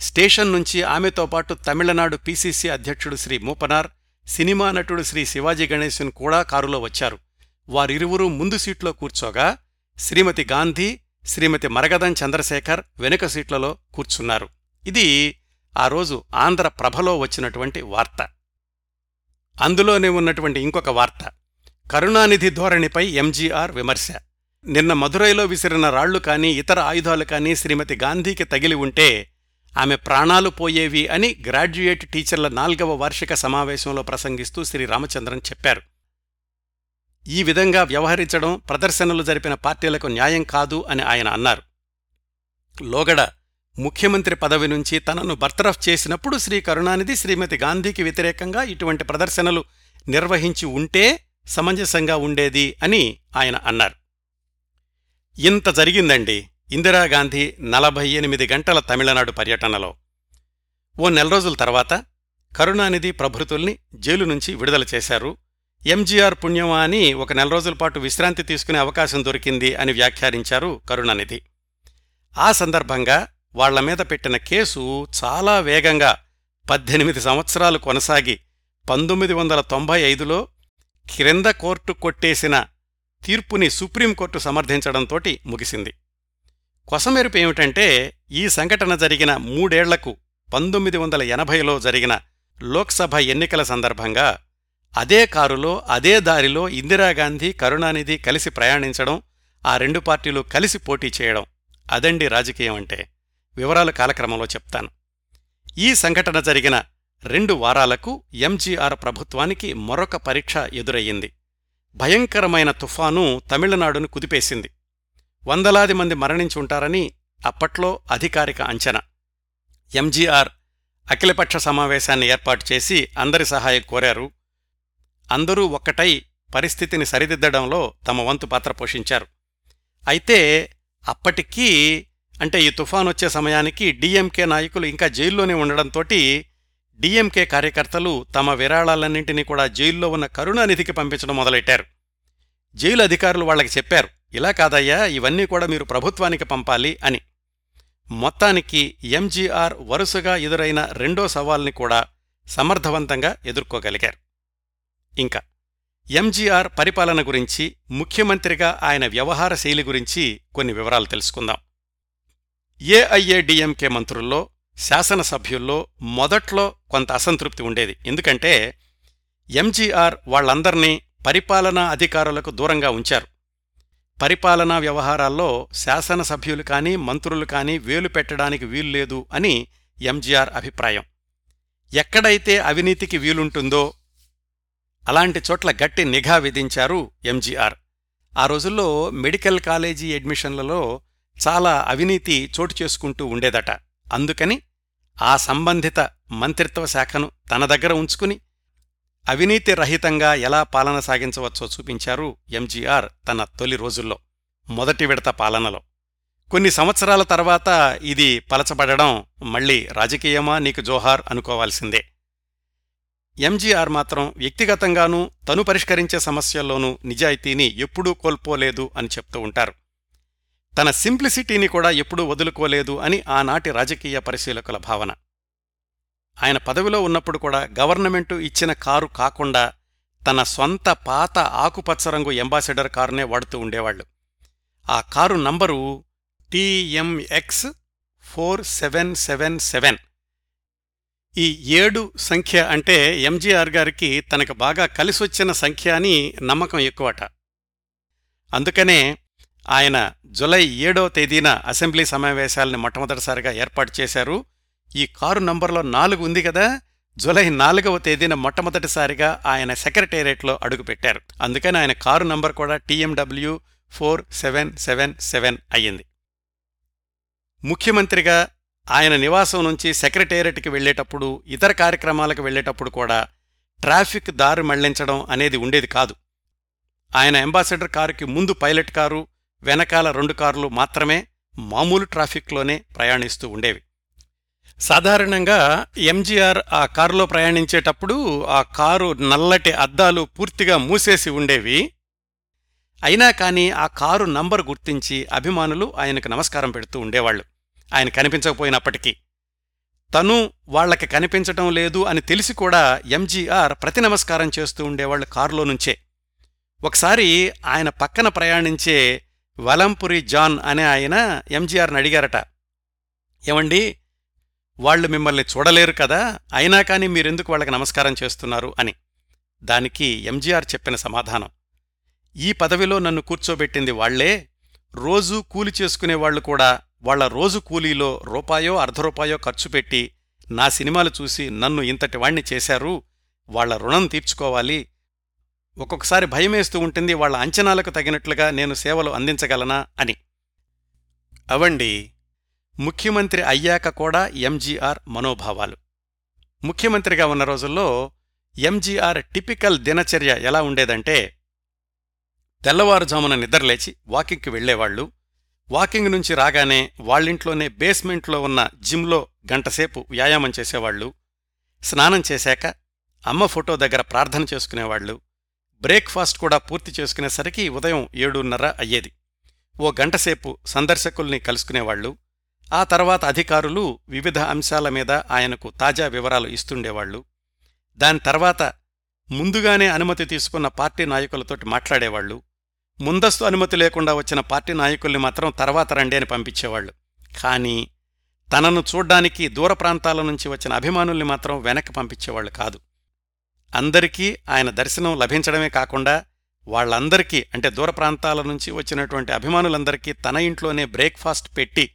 స్టేషన్ నుంచి ఆమెతో పాటు తమిళనాడు పీసీసీ అధ్యక్షుడు శ్రీ మూపనార్ సినిమా నటుడు శ్రీ శివాజీ గణేశన్ కూడా కారులో వచ్చారు. వారిరువురూ ముందు సీట్లో కూర్చోగా శ్రీమతి గాంధీ శ్రీమతి మరగదం చంద్రశేఖర్ వెనుక సీట్లలో కూర్చున్నారు. ఇది ఆ రోజు ఆంధ్ర ప్రభలో వచ్చినటువంటి వార్త. అందులోనే ఉన్నటువంటి ఇంకొక వార్త. కరుణానిధి ధోరణిపై ఎంజీఆర్ విమర్శ. నిన్న మధురైలో విసిరిన రాళ్ళు కానీ ఇతర ఆయుధాలు కానీ శ్రీమతి గాంధీకి తగిలి ఉంటే ఆమె ప్రాణాలు పోయేవి అని గ్రాడ్యుయేట్ టీచర్ల నాల్గవ వార్షిక సమావేశంలో ప్రసంగిస్తూ శ్రీ రామచంద్రన్ చెప్పారు. ఈ విధంగా వ్యవహరించడం ప్రదర్శనలు జరిపిన పార్టీలకు న్యాయం కాదు అని ఆయన అన్నారు. లోగడ ముఖ్యమంత్రి పదవి నుంచి తనను బర్తరఫ్ చేసినప్పుడు శ్రీ కరుణానిధి శ్రీమతి గాంధీకి వ్యతిరేకంగా ఇటువంటి ప్రదర్శనలు నిర్వహించి ఉంటే సమంజసంగా ఉండేది అని ఆయన అన్నారు. ఇంత జరిగిందండి. ఇందిరాగాంధీ నలభై ఎనిమిది గంటల తమిళనాడు పర్యటనలో. ఓ నెల రోజుల తర్వాత కరుణానిధి ప్రభృతుల్ని జైలు నుంచి విడుదల చేశారు. ఎంజీఆర్ పుణ్యమా అని ఒక నెల రోజుల పాటు విశ్రాంతి తీసుకునే అవకాశం దొరికింది అని వ్యాఖ్యానించారు కరుణానిధి. ఆ సందర్భంగా వాళ్ళ మీద పెట్టిన కేసు చాలా వేగంగా పద్దెనిమిది సంవత్సరాలు కొనసాగి పంతొమ్మిది వందల తొంభై ఐదులో క్రింద కోర్టు కొట్టేసిన తీర్పుని సుప్రీంకోర్టు సమర్థించడంతోటి ముగిసింది. కొసమెరుపు ఏమిటంటే ఈ సంఘటన జరిగిన మూడేళ్ళకు పంతొమ్మిది వందల ఎనభైలో జరిగిన లోక్సభ ఎన్నికల సందర్భంగా అదే కారులో అదే దారిలో ఇందిరాగాంధీ కరుణానిధి కలిసి ప్రయాణించడం ఆ రెండు పార్టీలు కలిసి పోటీ చేయడం అదండి రాజకీయం అంటే. వివరాలు కాలక్రమంలో చెప్తాను. ఈ సంఘటన జరిగిన రెండు వారాలకు ఎంజీఆర్ ప్రభుత్వానికి మరొక పరీక్ష ఎదురయ్యింది. భయంకరమైన తుఫాను తమిళనాడును కుదిపేసింది. వందలాది మంది మరణించి ఉంటారని అప్పట్లో అధికారిక అంచనా. ఎంజీఆర్ అఖిలపక్ష సమావేశాన్ని ఏర్పాటు చేసి అందరి సహాయం కోరారు. అందరూ ఒక్కటై పరిస్థితిని సరిదిద్దడంలో తమ వంతు పాత్ర పోషించారు. అయితే అప్పటికీ అంటే ఈ తుఫాన్ వచ్చే సమయానికి డిఎంకే నాయకులు ఇంకా జైల్లోనే ఉండడంతో డిఎంకే కార్యకర్తలు తమ విరాళాలన్నింటినీ కూడా జైల్లో ఉన్న కరుణానిధికి పంపించడం మొదలెట్టారు. జైలు అధికారులు వాళ్ళకి చెప్పారు ఇలా కాదయ్యా ఇవన్నీ కూడా మీరు ప్రభుత్వానికి పంపాలి అని. మొత్తానికి ఎంజీఆర్ వరుసగా ఎదురైన రెండో సవాల్ని కూడా సమర్థవంతంగా ఎదుర్కోగలిగారు. ఇంకా ఎంజీఆర్ పరిపాలన గురించి ముఖ్యమంత్రిగా ఆయన వ్యవహార శైలి గురించి కొన్ని వివరాలు తెలుసుకుందాం. ఏఐఏడిఎంకే మంత్రుల్లో శాసనసభ్యుల్లో మొదట్లో కొంత అసంతృప్తి ఉండేది. ఎందుకంటే ఎంజీఆర్ వాళ్ళందర్నీ పరిపాలనా అధికారులకు దూరంగా ఉంచారు. పరిపాలనా వ్యవహారాల్లో శాసనసభ్యులు కానీ మంత్రులు కానీ వేలు పెట్టడానికి వీల్లేదు అని ఎంజీఆర్ అభిప్రాయం. ఎక్కడైతే అవినీతికి వీలుంటుందో అలాంటి చోట్ల గట్టి నిఘా విధించారు ఎంజీఆర్. ఆ రోజుల్లో మెడికల్ కాలేజీ అడ్మిషన్లలో చాలా అవినీతి చోటు చేసుకుంటూ ఉండేదట. అందుకని ఆ సంబంధిత మంత్రిత్వ శాఖను తన దగ్గర ఉంచుకుని అవినీతి రహితంగా ఎలా పాలన సాగించవచ్చో చూపించారు ఎంజీఆర్ తన తొలి రోజుల్లో మొదటి విడత పాలనలో. కొన్ని సంవత్సరాల తర్వాత ఇది పలచబడడం మళ్ళీ రాజకీయమా? నీకు జోహార్ అనుకోవాల్సిందే. ఎంజీఆర్ మాత్రం వ్యక్తిగతంగానూ తను పరిష్కరించే సమస్యల్లోనూ నిజాయితీని ఎప్పుడూ కోల్పోలేదు అని చెప్తూ ఉంటారు. తన సింప్లిసిటీని కూడా ఎప్పుడూ వదులుకోలేదు అని ఆనాటి రాజకీయ పరిశీలకుల భావన. ఆయన పదవిలో ఉన్నప్పుడు కూడా గవర్నమెంటు ఇచ్చిన కారు కాకుండా తన సొంత పాత ఆకుపచ్చ రంగు ఎంబాసిడర్ కారునే వాడుతూ ఉండేవాళ్ళు ఆ car number TMX four seven seven seven. ఈ ఏడు సంఖ్య అంటే ఎంజీఆర్ గారికి తనకు బాగా కలిసొచ్చిన సంఖ్య అని నమ్మకం ఎక్కువట. అందుకనే ఆయన జులై ఏడో తేదీన అసెంబ్లీ సమావేశాల్ని మొట్టమొదటిసారిగా ఏర్పాటు చేశారు. ఈ కారు నంబర్లో నాలుగు ఉంది కదా జులై నాలుగవ తేదీన మొట్టమొదటిసారిగా ఆయన సెక్రటేరియట్లో అడుగుపెట్టారు. అందుకని ఆయన కారు నంబర్ కూడా TMW four seven seven seven అయ్యింది. ముఖ్యమంత్రిగా ఆయన నివాసం నుంచి సెక్రటేరియట్కి వెళ్ళేటప్పుడు ఇతర కార్యక్రమాలకు వెళ్ళేటప్పుడు కూడా ట్రాఫిక్ దారి మళ్ళించడం అనేది ఉండేది కాదు. ఆయన అంబాసిడర్ కారుకి ముందు పైలట్ కారు వెనకాల రెండు కార్లు మాత్రమే మామూలు ట్రాఫిక్లోనే ప్రయాణిస్తూ ఉండేవి. సాధారణంగా ఎంజీఆర్ ఆ కారులో ప్రయాణించేటప్పుడు ఆ కారు నల్లటి అద్దాలు పూర్తిగా మూసేసి ఉండేవి. అయినా కానీ ఆ కారు నంబర్ గుర్తించి అభిమానులు ఆయనకు నమస్కారం పెడుతూ ఉండేవాళ్ళు ఆయన కనిపించకపోయినప్పటికీ. తను వాళ్ళకి కనిపించటం లేదు అని తెలిసి కూడా ఎంజీఆర్ ప్రతి నమస్కారం చేస్తూ ఉండేవాళ్ళు కారులో నుంచే. ఒకసారి ఆయన పక్కన ప్రయాణించే వలంపురి జాన్ అనే ఆయన ఎంజీఆర్ని అడిగారట. ఏమండి? వాళ్ళు మిమ్మల్ని చూడలేరు కదా అయినా కానీ మీరెందుకు వాళ్ళకి నమస్కారం చేస్తున్నారు అని. దానికి ఎంజీఆర్ చెప్పిన సమాధానం. ఈ పదవిలో నన్ను కూర్చోబెట్టింది వాళ్ళే రోజూ కూలి చేసుకునేవాళ్ళు కూడా వాళ్ళ రోజు కూలీలో రూపాయో అర్ధరూపాయో ఖర్చు పెట్టి నా సినిమాలు చూసి నన్ను ఇంతటి వాణ్ణి చేశారు వాళ్ళ రుణం తీర్చుకోవాలి. ఒక్కొక్కసారి భయమేస్తూ ఉంటుంది వాళ్ళ అంచనాలకు తగినట్లుగా నేను సేవలు అందించగలనా అని. అవండి ముఖ్యమంత్రి అయ్యాక కూడా ఎంజీఆర్ మనోభావాలు. ముఖ్యమంత్రిగా ఉన్న రోజుల్లో ఎంజీఆర్ టిపికల్ దినచర్య ఎలా ఉండేదంటే తెల్లవారుజామున నిద్రలేచి వాకింగ్కి వెళ్ళేవాళ్ళు వాకింగ్ నుంచి రాగానే వాళ్ళింట్లోనే బేస్మెంట్లో ఉన్న జిమ్లో గంటసేపు వ్యాయామం చేసేవాళ్ళు స్నానం చేశాక అమ్మ ఫోటో దగ్గర ప్రార్థన చేసుకునేవాళ్ళు బ్రేక్ఫాస్ట్ కూడా పూర్తి చేసుకునేసరికి ఉదయం ఏడున్నర అయ్యేది. ఓ గంటసేపు సందర్శకుల్ని కలుసుకునేవాళ్ళు ఆ తర్వాత అధికారులు వివిధ అంశాల మీద ఆయనకు తాజా వివరాలు ఇస్తుండేవాళ్ళు దాని తర్వాత ముందుగానే అనుమతి తీసుకున్న పార్టీ నాయకులతోటి మాట్లాడేవాళ్ళు ముందస్తు అనుమతి లేకుండా వచ్చిన పార్టీ నాయకుల్ని మాత్రం తర్వాత రండి అని పంపించేవాళ్ళు కానీ తనను చూడ్డానికి దూర ప్రాంతాల నుంచి వచ్చిన అభిమానుల్ని మాత్రం వెనక్కి పంపించేవాళ్ళు కాదు. అందరికీ ఆయన దర్శనం లభించడమే కాకుండా వాళ్ళందరికీ అంటే దూర ప్రాంతాల నుంచి వచ్చినటువంటి అభిమానులందరికీ తన ఇంట్లోనే బ్రేక్ఫాస్ట్ పెట్టి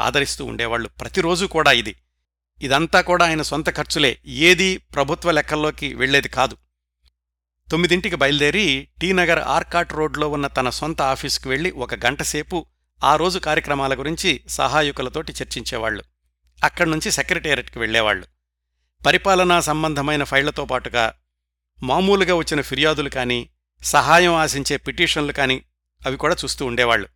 ఆదరిస్తూ ఉండేవాళ్ళు ప్రతిరోజు కూడా ఇది. ఇదంతా కూడా ఆయన సొంత ఖర్చులే. ఏదీ ప్రభుత్వ లెక్కల్లోకి వెళ్ళేది కాదు. తొమ్మిదింటికి బయలుదేరి టీనగర్ ఆర్కాట్ రోడ్లో ఉన్న తన సొంత ఆఫీసుకు వెళ్ళి ఒక గంటసేపు ఆ రోజు కార్యక్రమాల గురించి సహాయకులతోటి చర్చించేవాళ్ళు అక్కడ్నుంచి సెక్రటేరియట్కి వెళ్ళేవాళ్ళు పరిపాలనా సంబంధమైన ఫైళ్ళతో పాటుగా మామూలుగా వచ్చిన ఫిర్యాదులు కాని సహాయం ఆశించే పిటిషన్లు కాని అవి కూడా చూస్తూ ఉండేవాళ్ళు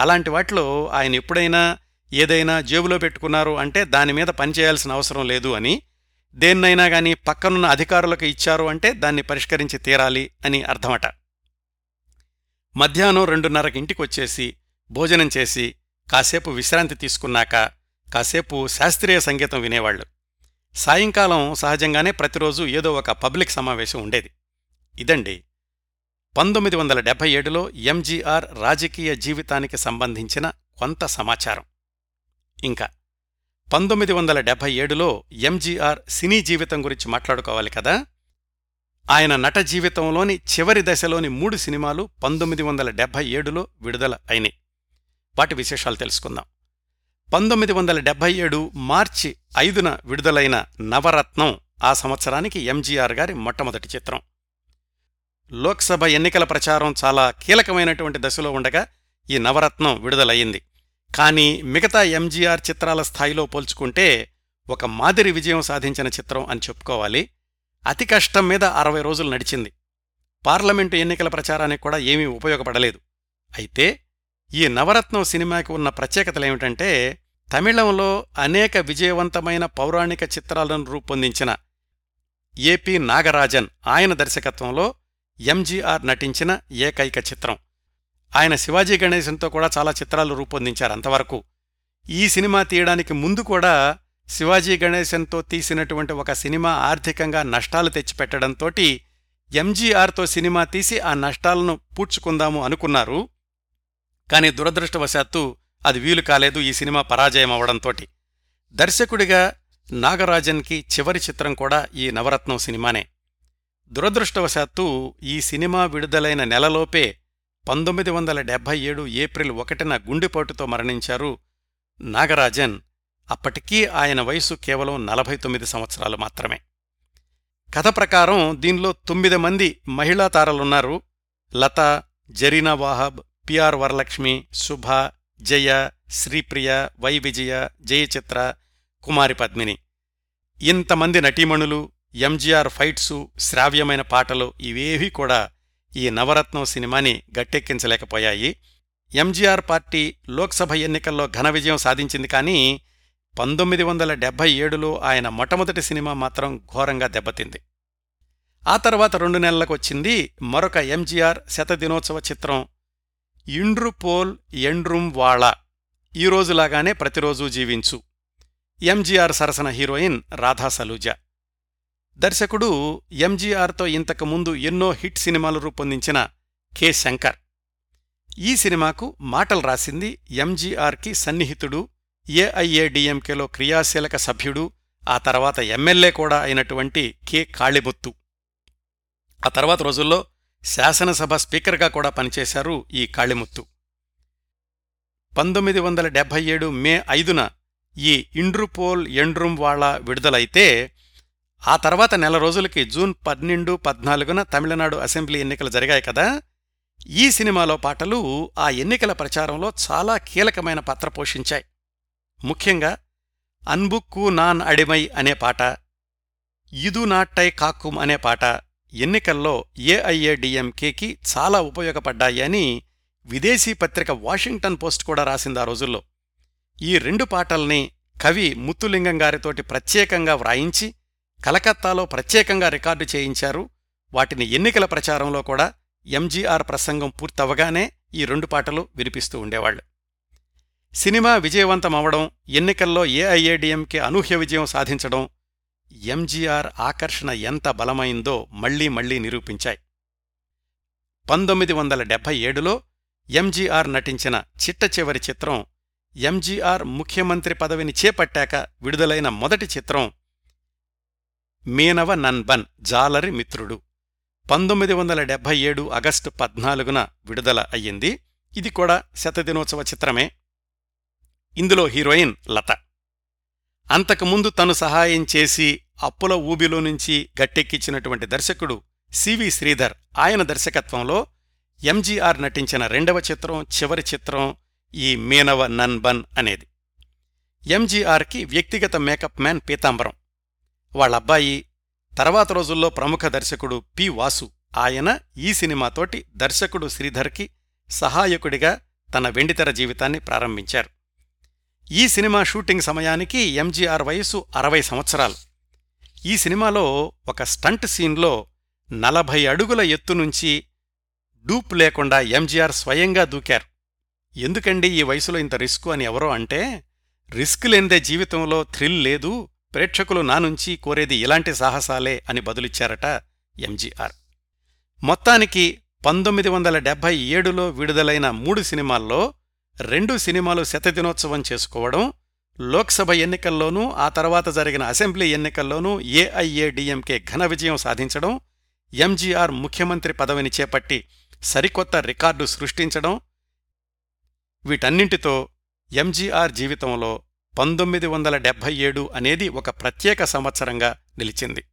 అలాంటి వాటిలో ఆయన ఎప్పుడైనా ఏదైనా జేబులో పెట్టుకున్నారు అంటే దానిమీద పనిచేయాల్సిన అవసరం లేదు అని దేన్నైనా గాని పక్కనున్న అధికారులకు ఇచ్చారు అంటే దాన్ని పరిష్కరించి తీరాలి అని అర్థమట. మధ్యాహ్నం రెండున్నరకి ఇంటికొచ్చేసి భోజనం చేసి కాసేపు విశ్రాంతి తీసుకున్నాక కాసేపు శాస్త్రీయ సంగీతం వినేవాళ్ళు సాయంకాలం సహజంగానే ప్రతిరోజు ఏదో ఒక పబ్లిక్ సమావేశం ఉండేది. ఇదండి. పంతొమ్మిది వందల డెబ్బై ఏడులో ఎంజీఆర్ రాజకీయ జీవితానికి సంబంధించిన కొంత సమాచారం. ఇంకా. పంతొమ్మిది వందల డెబ్బై ఏడులో ఎంజీఆర్ సినీ జీవితం గురించి మాట్లాడుకోవాలి కదా? ఆయన నట జీవితంలోని చివరి దశలోని మూడు సినిమాలు పంతొమ్మిది వందల డెబ్బై ఏడులో విడుదల అయినాయి. వాటి విశేషాలు తెలుసుకుందాం. పంతొమ్మిది వందల డెబ్బై ఏడు మార్చి ఐదున విడుదలైన నవరత్నం ఆ సంవత్సరానికి ఎంజీఆర్ గారి మొట్టమొదటి చిత్రం. లోక్సభ ఎన్నికల ప్రచారం చాలా కీలకమైనటువంటి దశలో ఉండగా ఈ నవరత్నం విడుదలయ్యింది. కానీ మిగతా ఎంజీఆర్ చిత్రాల స్థాయిలో పోల్చుకుంటే ఒక మాదిరి విజయం సాధించిన చిత్రం అని చెప్పుకోవాలి. అతి కష్టం మీద అరవై రోజులు నడిచింది. పార్లమెంటు ఎన్నికల ప్రచారానికి కూడా ఏమీ ఉపయోగపడలేదు. అయితే ఈ నవరత్నం సినిమాకి ఉన్న ప్రత్యేకతలేమిటంటే తమిళంలో అనేక విజయవంతమైన పౌరాణిక చిత్రాలను రూపొందించిన ఏపీ నాగరాజన్ ఆయన దర్శకత్వంలో ఎంజీఆర్ నటించిన ఏకైక చిత్రం. ఆయన శివాజీ గణేశంతో కూడా చాలా చిత్రాలు రూపొందించారు. అంతవరకు ఈ సినిమా తీయడానికి ముందు కూడా శివాజీ గణేశంతో తీసినటువంటి ఒక సినిమా ఆర్థికంగా నష్టాలు తెచ్చిపెట్టడంతోటి ఎంజీఆర్తో సినిమా తీసి ఆ నష్టాలను పూడ్చుకుందాము అనుకున్నారు. కాని దురదృష్టవశాత్తు అది వీలు కాలేదు ఈ సినిమా పరాజయం అవడంతోటి. దర్శకుడిగా నాగరాజన్కి చివరి చిత్రం కూడా ఈ నవరత్నం సినిమానే. దురదృష్టవశాత్తు ఈ సినిమా విడుదలైన నెలలోపే పంతొమ్మిది వందల డెబ్భై ఏడు ఏప్రిల్ ఒకటిన గుండెపోటుతో మరణించారు నాగరాజన్. అప్పటికీ ఆయన వయసు కేవలం నలభై తొమ్మిది సంవత్సరాలు మాత్రమే. కథ ప్రకారం దీనిలో తొమ్మిది మంది మహిళా తారలున్నారు. Latha Zarina Wahab PR Varalakshmi Subha Jaya Sripriya Y Vijaya Jayachitra Kumari Padmini. ఇంతమంది నటీమణులు ఎంజీఆర్ ఫైట్సు శ్రావ్యమైన పాటలు ఇవేవీ కూడా ఈ నవరత్నం సినిమాని గట్టెక్కించలేకపోయాయి. ఎంజీఆర్ పార్టీ లోక్సభ ఎన్నికల్లో ఘన విజయం సాధించింది కానీ పంతొమ్మిది వందల డెబ్బై ఏడులో ఆయన మొట్టమొదటి సినిమా మాత్రం ఘోరంగా దెబ్బతింది. ఆ తర్వాత రెండు నెలలకొచ్చింది మరొక ఎంజీఆర్ శతదినోత్సవ చిత్రం ఇండ్రు పోల్ ఎండ్రుం వాళ. ఈ రోజులాగానే ప్రతిరోజూ జీవించు. ఎంజీఆర్ సరసన హీరోయిన్ రాధా సలూజా. దర్శకుడు ఎంజీఆర్తో ఇంతకుముందు ఎన్నో హిట్ సినిమాలు రూపొందించిన కె. శంకర్. ఈ సినిమాకు మాటలు రాసింది ఎంజీఆర్కి సన్నిహితుడు ఏఐఏడిఎంకేలో క్రియాశీలక సభ్యుడు ఆ తర్వాత ఎమ్మెల్యే కూడా అయినటువంటి కె. కాళిబొత్తు. ఆ తర్వాత రోజుల్లో శాసనసభ స్పీకర్గా కూడా పనిచేశారు ఈ కాళిముత్తు. పంతొమ్మిది వందల డెబ్బై ఏడు మే ఐదున ఈ ఇండ్రుపోల్ ఎండ్రుమ్వాళ విడుదలైతే ఆ తర్వాత నెల రోజులకి జూన్ పన్నెండు పద్నాలుగున తమిళనాడు అసెంబ్లీ ఎన్నికలు జరిగాయి కదా. ఈ సినిమాలో పాటలు ఆ ఎన్నికల ప్రచారంలో చాలా కీలకమైన పాత్ర పోషించాయి. ముఖ్యంగా అన్బుక్కు నాన్ అడిమై అనే పాట ఇదు నాట్టై కాక్కుం అనే పాట ఎన్నికల్లో ఏఐఏడిఎంకేకి చాలా ఉపయోగపడ్డాయి అని విదేశీ పత్రిక వాషింగ్టన్ పోస్ట్ కూడా రాసింది ఆ రోజుల్లో. ఈ రెండు పాటల్ని కవి ముత్తులింగం గారితోటి ప్రత్యేకంగా వ్రాయించి కలకత్తాలో ప్రత్యేకంగా రికార్డు చేయించారు. వాటిని ఎన్నికల ప్రచారంలో కూడా ఎంజీఆర్ ప్రసంగం పూర్తవగానే ఈ రెండు పాటలు వినిపిస్తూ ఉండేవాళ్ళు సినిమా విజయవంతమవడం ఎన్నికల్లో ఏఐఏడిఎంకే అనూహ్య విజయం సాధించడం ఎంజీఆర్ ఆకర్షణ ఎంత బలమైందో మళ్ళీ మళ్ళీ నిరూపించాయి. పంతొమ్మిది వందల డెబ్బై ఏడులో ఎంజీఆర్ నటించిన చిట్ట చివరి చిత్రం ఎంజీఆర్ ముఖ్యమంత్రి పదవిని చేపట్టాక విడుదలైన మొదటి చిత్రం మీనవ నన్బన్ జాలరి మిత్రుడు. పంతొమ్మిది వందల డెబ్బై ఏడు ఆగస్టు పద్నాలుగున విడుదల అయ్యింది. ఇది కూడా శతదినోత్సవ చిత్రమే. ఇందులో హీరోయిన్ లత. అంతకుముందు తను సహాయం చేసి అప్పుల ఊబిలో నుంచి గట్టెక్కించినటువంటి దర్శకుడు సివి శ్రీధర్ ఆయన దర్శకత్వంలో ఎంజీఆర్ నటించిన రెండవ చిత్రం చివరి చిత్రం ఈ మీనవ నన్బన్ అనేది. ఎంజీఆర్కి వ్యక్తిగత మేకప్ మ్యాన్ పీతాంబరం. వాళ్ళబ్బాయి తర్వాత రోజుల్లో ప్రముఖ దర్శకుడు పి వాసు. ఆయన ఈ సినిమాతోటి దర్శకుడు శ్రీధర్కి సహాయకుడిగా తన వెండితెర జీవితాన్ని ప్రారంభించారు. ఈ సినిమా షూటింగ్ సమయానికి ఎంజీఆర్ వయసు అరవై సంవత్సరాలు. ఈ సినిమాలో ఒక స్టంట్ సీన్లో నలభై అడుగుల ఎత్తు నుంచి డూప్ లేకుండా ఎంజీఆర్ స్వయంగా దూకారు. ఎందుకండి ఈ వయసులో ఇంత రిస్క్ అని ఎవరో అంటే రిస్క్ లేనిదే జీవితంలో థ్రిల్ లేదు ప్రేక్షకులు నా నుంచి కోరేది ఇలాంటి సాహసాలే అని బదులిచ్చారట ఎంజీఆర్. మొత్తానికి పంతొమ్మిది వందల డెబ్బై ఏడులో విడుదలైన మూడు సినిమాల్లో రెండు సినిమాలు శతదినోత్సవం చేసుకోవడం లోక్సభ ఎన్నికల్లోనూ ఆ తర్వాత జరిగిన అసెంబ్లీ ఎన్నికల్లోనూ ఏఐఏడిఎంకే ఘన విజయం సాధించడం ఎంజీఆర్ ముఖ్యమంత్రి పదవిని చేపట్టి సరికొత్త రికార్డు సృష్టించడం వీటన్నింటితో ఎంజీఆర్ జీవితంలో పంతొమ్మిది వందల డెబ్భై ఏడు అనేది ఒక ప్రత్యేక సంవత్సరంగా నిలిచింది.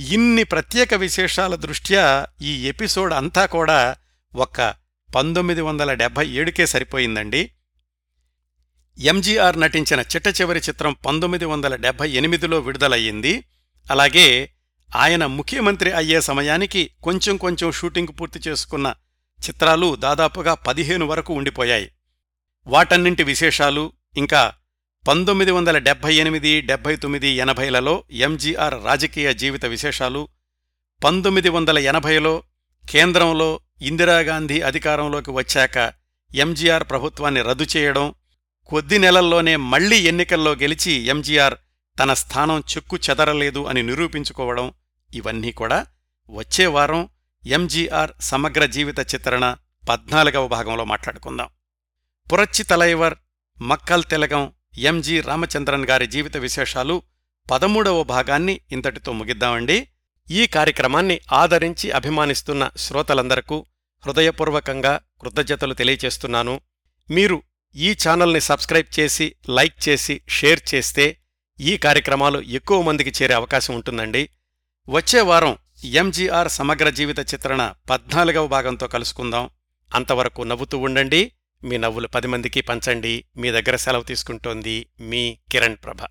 ఇన్ని ప్రత్యేక విశేషాల దృష్ట్యా ఈ ఎపిసోడ్ అంతా కూడా ఒక్క పంతొమ్మిది వందల డెబ్భై ఏడుకే సరిపోయిందండి. ఎంజీఆర్ నటించిన చిట్ట చివరి చిత్రం పంతొమ్మిది వందల డెబ్భై ఎనిమిదిలో విడుదలయ్యింది. అలాగే ఆయన ముఖ్యమంత్రి అయ్యే సమయానికి కొంచెం కొంచెం షూటింగ్ పూర్తి చేసుకున్న చిత్రాలు దాదాపుగా పదిహేను వరకు ఉండిపోయాయి. వాటన్నింటి విశేషాలు ఇంకా పంతొమ్మిది వందల డెబ్బై ఎనిమిది డెబ్బై తొమ్మిది ఎనభైలలో ఎంజీఆర్ రాజకీయ జీవిత విశేషాలు పంతొమ్మిది వందల ఎనభైలో కేంద్రంలో ఇందిరాగాంధీ అధికారంలోకి వచ్చాక ఎంజీఆర్ ప్రభుత్వాన్ని రద్దు చేయడం కొద్ది నెలల్లోనే మళ్ళీ ఎన్నికల్లో గెలిచి ఎంజీఆర్ తన స్థానం చెక్కు చెదరలేదు అని నిరూపించుకోవడం ఇవన్నీ కూడా వచ్చే వారం ఎంజీఆర్ సమగ్ర జీవిత చిత్రణ పద్నాలుగవ భాగంలో మాట్లాడుకుందాం. పురచ్చి తలైవర్ మక్కల్ తెలగం ఎంజి రామచంద్రన్ గారి జీవిత విశేషాలు పదమూడవ భాగాన్ని ఇంతటితో ముగిద్దామండి. ఈ కార్యక్రమాన్ని ఆదరించి అభిమానిస్తున్న శ్రోతలందరకు హృదయపూర్వకంగా కృతజ్ఞతలు తెలియచేస్తున్నాను. మీరు ఈ ఛానల్ని సబ్స్క్రైబ్ చేసి లైక్ చేసి షేర్ చేస్తే ఈ కార్యక్రమాలు ఎక్కువ మందికి చేరే అవకాశం ఉంటుందండి. వచ్చే వారం ఎంజీఆర్ సమగ్ర జీవిత చిత్రణ పద్నాలుగవ భాగంతో కలుసుకుందాం. అంతవరకు నవ్వుతూ ఉండండి. మీ నవ్వులు పది మందికి పంచండి మీ దగ్గర సెలవు తీసుకుంటోంది మీ కిరణ్ ప్రభ.